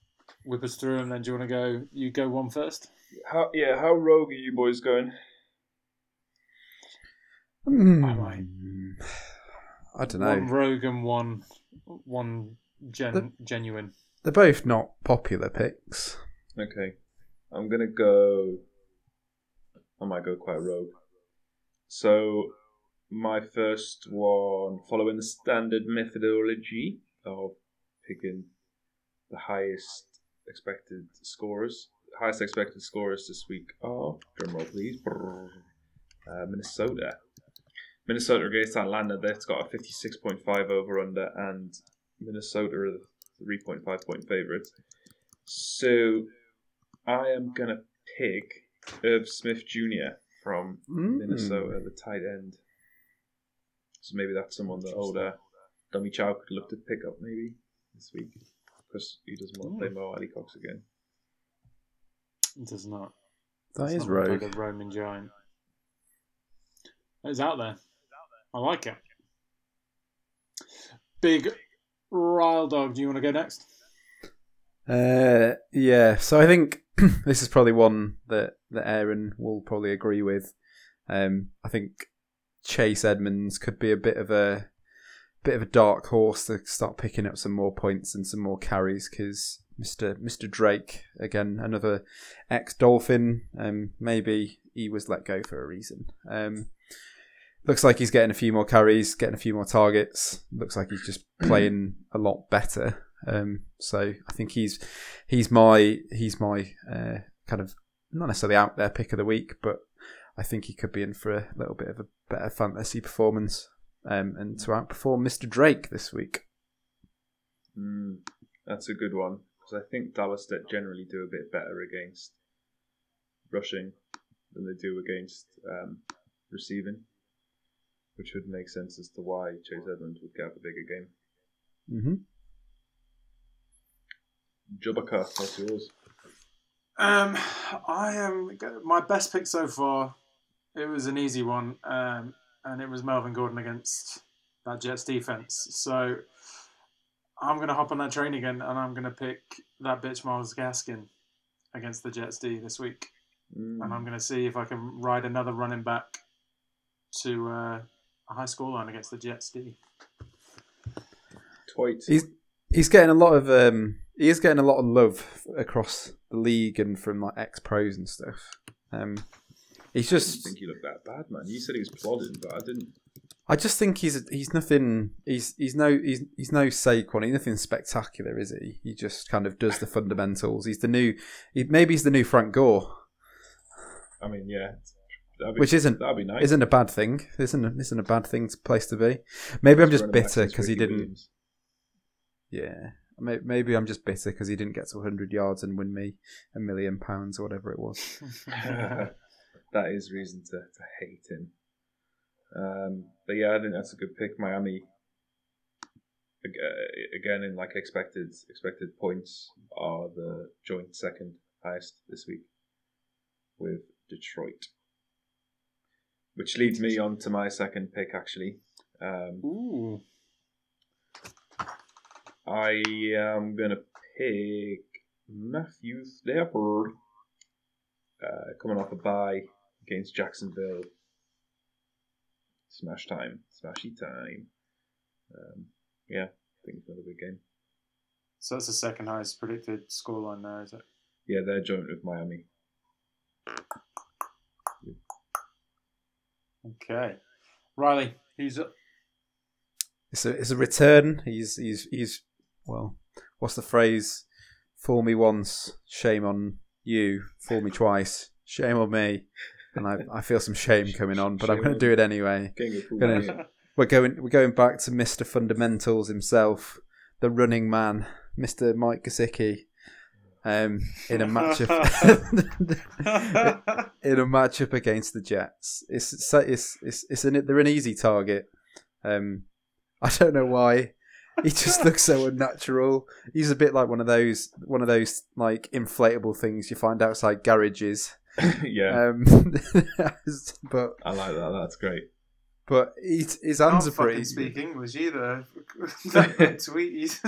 whip us through them. Then do you want to go? You go one first. How yeah? How rogue are you boys going? Hmm. Alright. I don't know. One rogue and one, one gen, The- genuine. They're both not popular picks. Okay, I'm gonna go. I might go quite rogue. So, my first one, following the standard methodology of picking the highest expected scores. Highest expected scores this week are, drumroll please, uh, Minnesota. Minnesota against Atlanta, that's got a 56.5 over under, and Minnesota are the 3.5 point favourites. So, I am going to pick Irv Smith Jr. from Mm. Minnesota, the tight end. So maybe that's someone that older Dummy Chow could look to pick up maybe this week because he doesn't want to play Mo Alie-Cox again. It does not. That It's is not like a Roman giant. It's out there. I like it. Big Rile Dog, do you want to go next? Uh, yeah. So I think this is probably one that that Aaron will probably agree with. Um, I think Chase Edmonds could be a bit of a bit of a dark horse to start picking up some more points and some more carries because Mr. Mr. Drake again, another ex Dolphin. Um, maybe he was let go for a reason. Um, looks like he's getting a few more carries, getting a few more targets. Looks like he's just playing a lot better. Um, so I think he's he's my he's my uh, kind of not necessarily out there pick of the week, but I think he could be in for a little bit of a better fantasy performance um, and to outperform Mr. Drake this week. Mm, that's a good one because I think Dallas generally do a bit better against rushing than they do against um, receiving, which would make sense as to why Chase Edmonds would get a bigger game. Mm-hmm. Jubaka, what's yours? Um, I am my best pick so far. It was an easy one, um, and it was Melvin Gordon against that Jets defense. So I'm going to hop on that train again, and I'm going to pick that bitch Myles Gaskin against the Jets D this week, Mm. and I'm going to see if I can ride another running back to uh, a high score line against the Jets D. Toit. He's he's getting a lot of um, he is getting a lot of love across the league and from like ex pros and stuff. Um, he's just. I think he looked that bad, man. You said he was plodding, but I didn't. I just think he's he's nothing. He's he's no he's he's no Saquon. He's nothing spectacular, is he? He just kind of does the fundamentals. He's the new. He, maybe he's the new Frank Gore, I mean, yeah. Be, which isn't that'd be nice. isn't a bad thing. Isn't isn't a bad thing place to be. Maybe I'm just bitter because he didn't. Williams. Yeah, maybe I'm just bitter because he didn't get to 100 yards and win me a million pounds or whatever it was. that is reason to, to hate him. Um, but yeah, I think that's a good pick. Miami uh, again in like expected expected points are the joint second highest this week with Detroit, which leads me on to my second pick. Actually, um, Ooh. I am gonna pick Matthew Stafford, uh, coming off a bye against Jacksonville. Smash time, smashy time. Um, yeah, I think it's another big game. So that's the second highest predicted scoreline now, is it? Yeah, they're joint with Miami. Okay. Riley, who's up? It's a it's a return. He's he's he's well. What's the phrase? Fool me once, shame on you. Fool me twice, shame on me. And I, I feel some shame coming on, but I'm going to do it anyway. King of football. Gonna- We're going we're going back to Mr. Fundamentals himself, the running man, Mr. Mike Gesicki. Um, in a matchup in a matchup against the Jets. It's it's it's it's an they're an easy target. Um, I don't know why. He just looks so unnatural. He's a bit like one of those one of those like inflatable things you find outside garages. yeah, Um, but I like that. That's great. but his, his Can't hands are pretty. speak English either. that tweet, he's-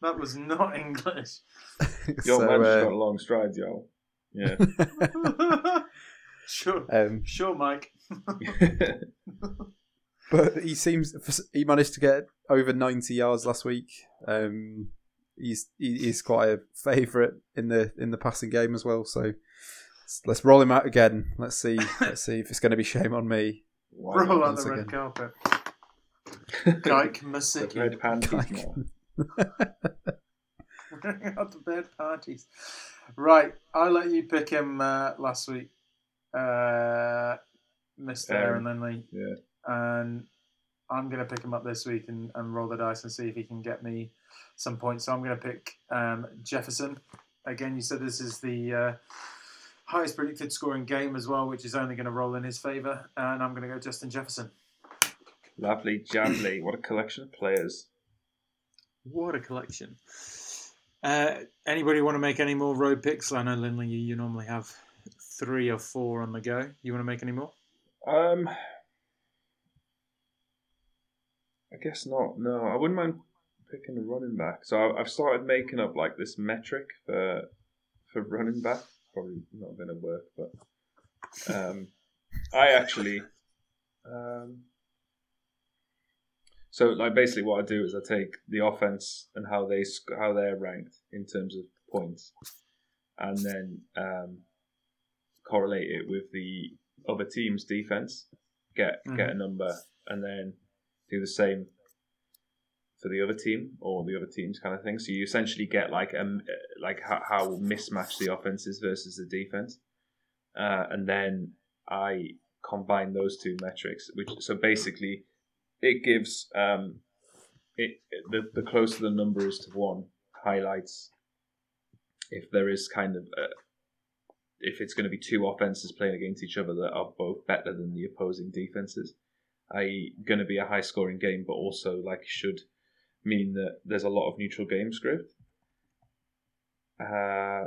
that was not English. Yo, So, man, just uh, got long strides, yo. Yeah. sure, um, sure, Mike. but he seems he managed to get over 90 yards last week. Um, he's he, he's quite a favourite in the in the passing game as well. So let's, let's roll him out again. Let's see let's see if it's going to be shame on me. Why Roll not? out once the red again. carpet. The Geik Masicki. red panties Geik. more. out the bed parties. Right, I let you pick him uh, last week, uh, Mr. Aaron Aaron. Lindley, Yeah. and I'm going to pick him up this week and, and roll the dice and see if he can get me some points. So I'm going to pick um, Jefferson. Again, you said this is the uh, highest predicted scoring game as well, which is only going to roll in his favour, and I'm going to go Justin Jefferson. Lovely, jubbly. What a collection of players. What a collection. Uh, anybody want to make any more road picks? I know, Lindley, you, you normally have three or four on the go. You want to make any more? Um, I guess not. No, I wouldn't mind picking a running back. So I- I've started making up like this metric for for running back. Probably not going to work, but um, I actually um, So like basically what I do is I take the offense and how they how they're ranked in terms of points, and then um, correlate it with the other team's defense. Get get a number, and then do the same for the other team or the other teams kind of thing. So you essentially get like um like how, how mismatched the offense is versus the defense, uh, and then I combine those two metrics. Which so basically it gives um it the the closer the number is to one highlights if there is kind of a, if it's going to be two offenses playing against each other that are both better than the opposing defenses, i.e., going to be a high scoring game, but also like should mean that there's a lot of neutral game script. Uh,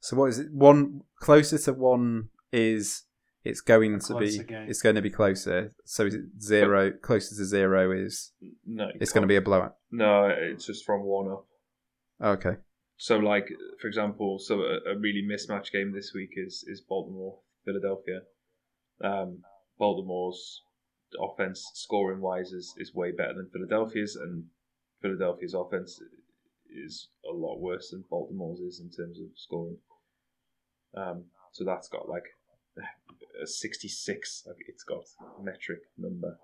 So what is it? One closer to one is it's going to be game. it's going to be closer. So is it zero closer to zero is no, it's going to be a blowout. no. It's just from one up. Okay. So, like for example, so a, a really mismatched game this week is is Baltimore Philadelphia. Um, Baltimore's offense scoring wise is, is way better than Philadelphia's, and Philadelphia's offense is a lot worse than Baltimore's is in terms of scoring. Um, so that's got like a sixty six. It's got metric number,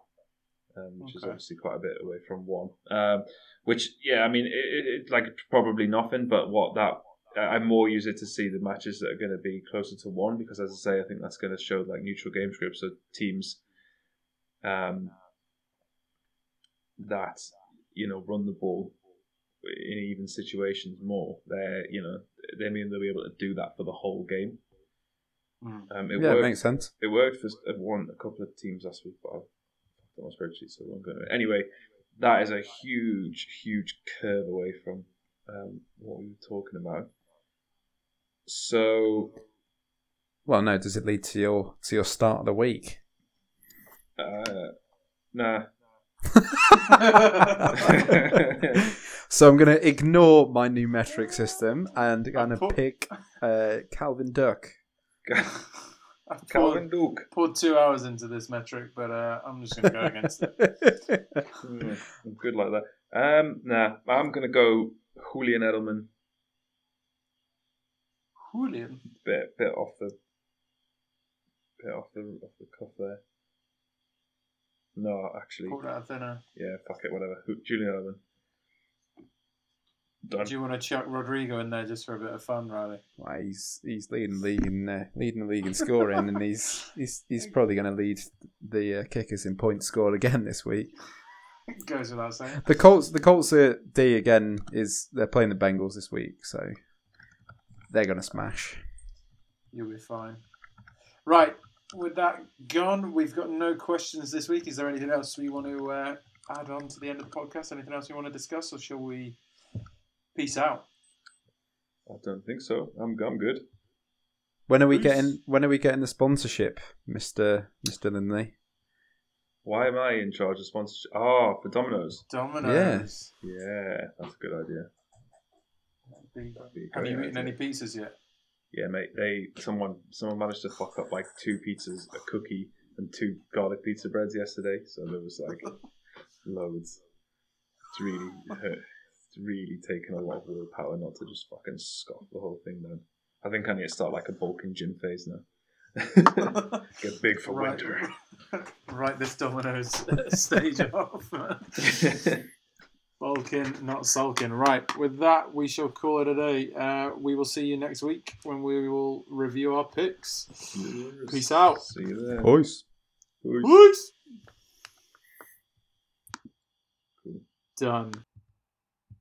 um, which is obviously quite a bit away from one. Um, which yeah, I mean, it's it, like probably nothing, but what that I I more use it to see the matches that are going to be closer to one because, as I say, I think that's going to show like neutral game scripts. So teams, um, that you know run the ball in even situations more. They're you know they mean they'll be able to do that for the whole game. Mm. Um, it yeah, it worked. makes sense. It worked for uh, one a couple of teams last week, but I've got my spreadsheet, so I won't go into it. Anyway, that is a huge, huge curve away from um, what we were talking about. So, Well, no. Does it lead to your to your start of the week? Uh, nah. So I'm going to ignore my new metric system and going to put- pick uh, Calvin Duck. I Calvin poured, Duke. poured two hours into this metric, but uh, I'm just going to go against it. Mm, I'm good like that. Um, nah, I'm gonna go Julian Edelman. Julian. Bit, bit off the, bit off the, off the cuff there. No, actually, Pulled out of thinner. yeah, fuck it, whatever. Julian Edelman. Done. Do you want to chuck Rodrigo in there just for a bit of fun, Riley? Well, he's he's leading the league in uh, leading the league in scoring, and he's he's he's probably going to lead the uh, kickers in points scored again this week. Goes without saying. The Colts the Colts are D again is they're playing the Bengals this week, so they're going to smash. You'll be fine. Right, with that gone, we've got no questions this week. Is there anything else we want to uh, add on to the end of the podcast? Anything else we want to discuss, or shall we peace out? I don't think so. I'm I'm good. When are we Peace. getting when are we getting the sponsorship, Mister Mister Lindley? Why am I in charge of sponsorship? Oh, for Domino's. Domino's. Yeah, that's a good idea. Be- That'd be a Have great you eaten any pizzas yet? Yeah, mate. They someone someone managed to fuck up like two pizzas, a cookie, and two garlic pizza breads yesterday. So there was like loads. It's really it's really taken a lot of willpower not to just fucking scoff the whole thing down. I think I need to start like a bulking gym phase now. Get big for Right. winter. Write this Domino's stage off. Bulking, not sulking. Right, with that, we shall call it a day. Uh, we will see you next week when we will review our picks. Peace out. See you there. Boys. Peace. Peace. Done.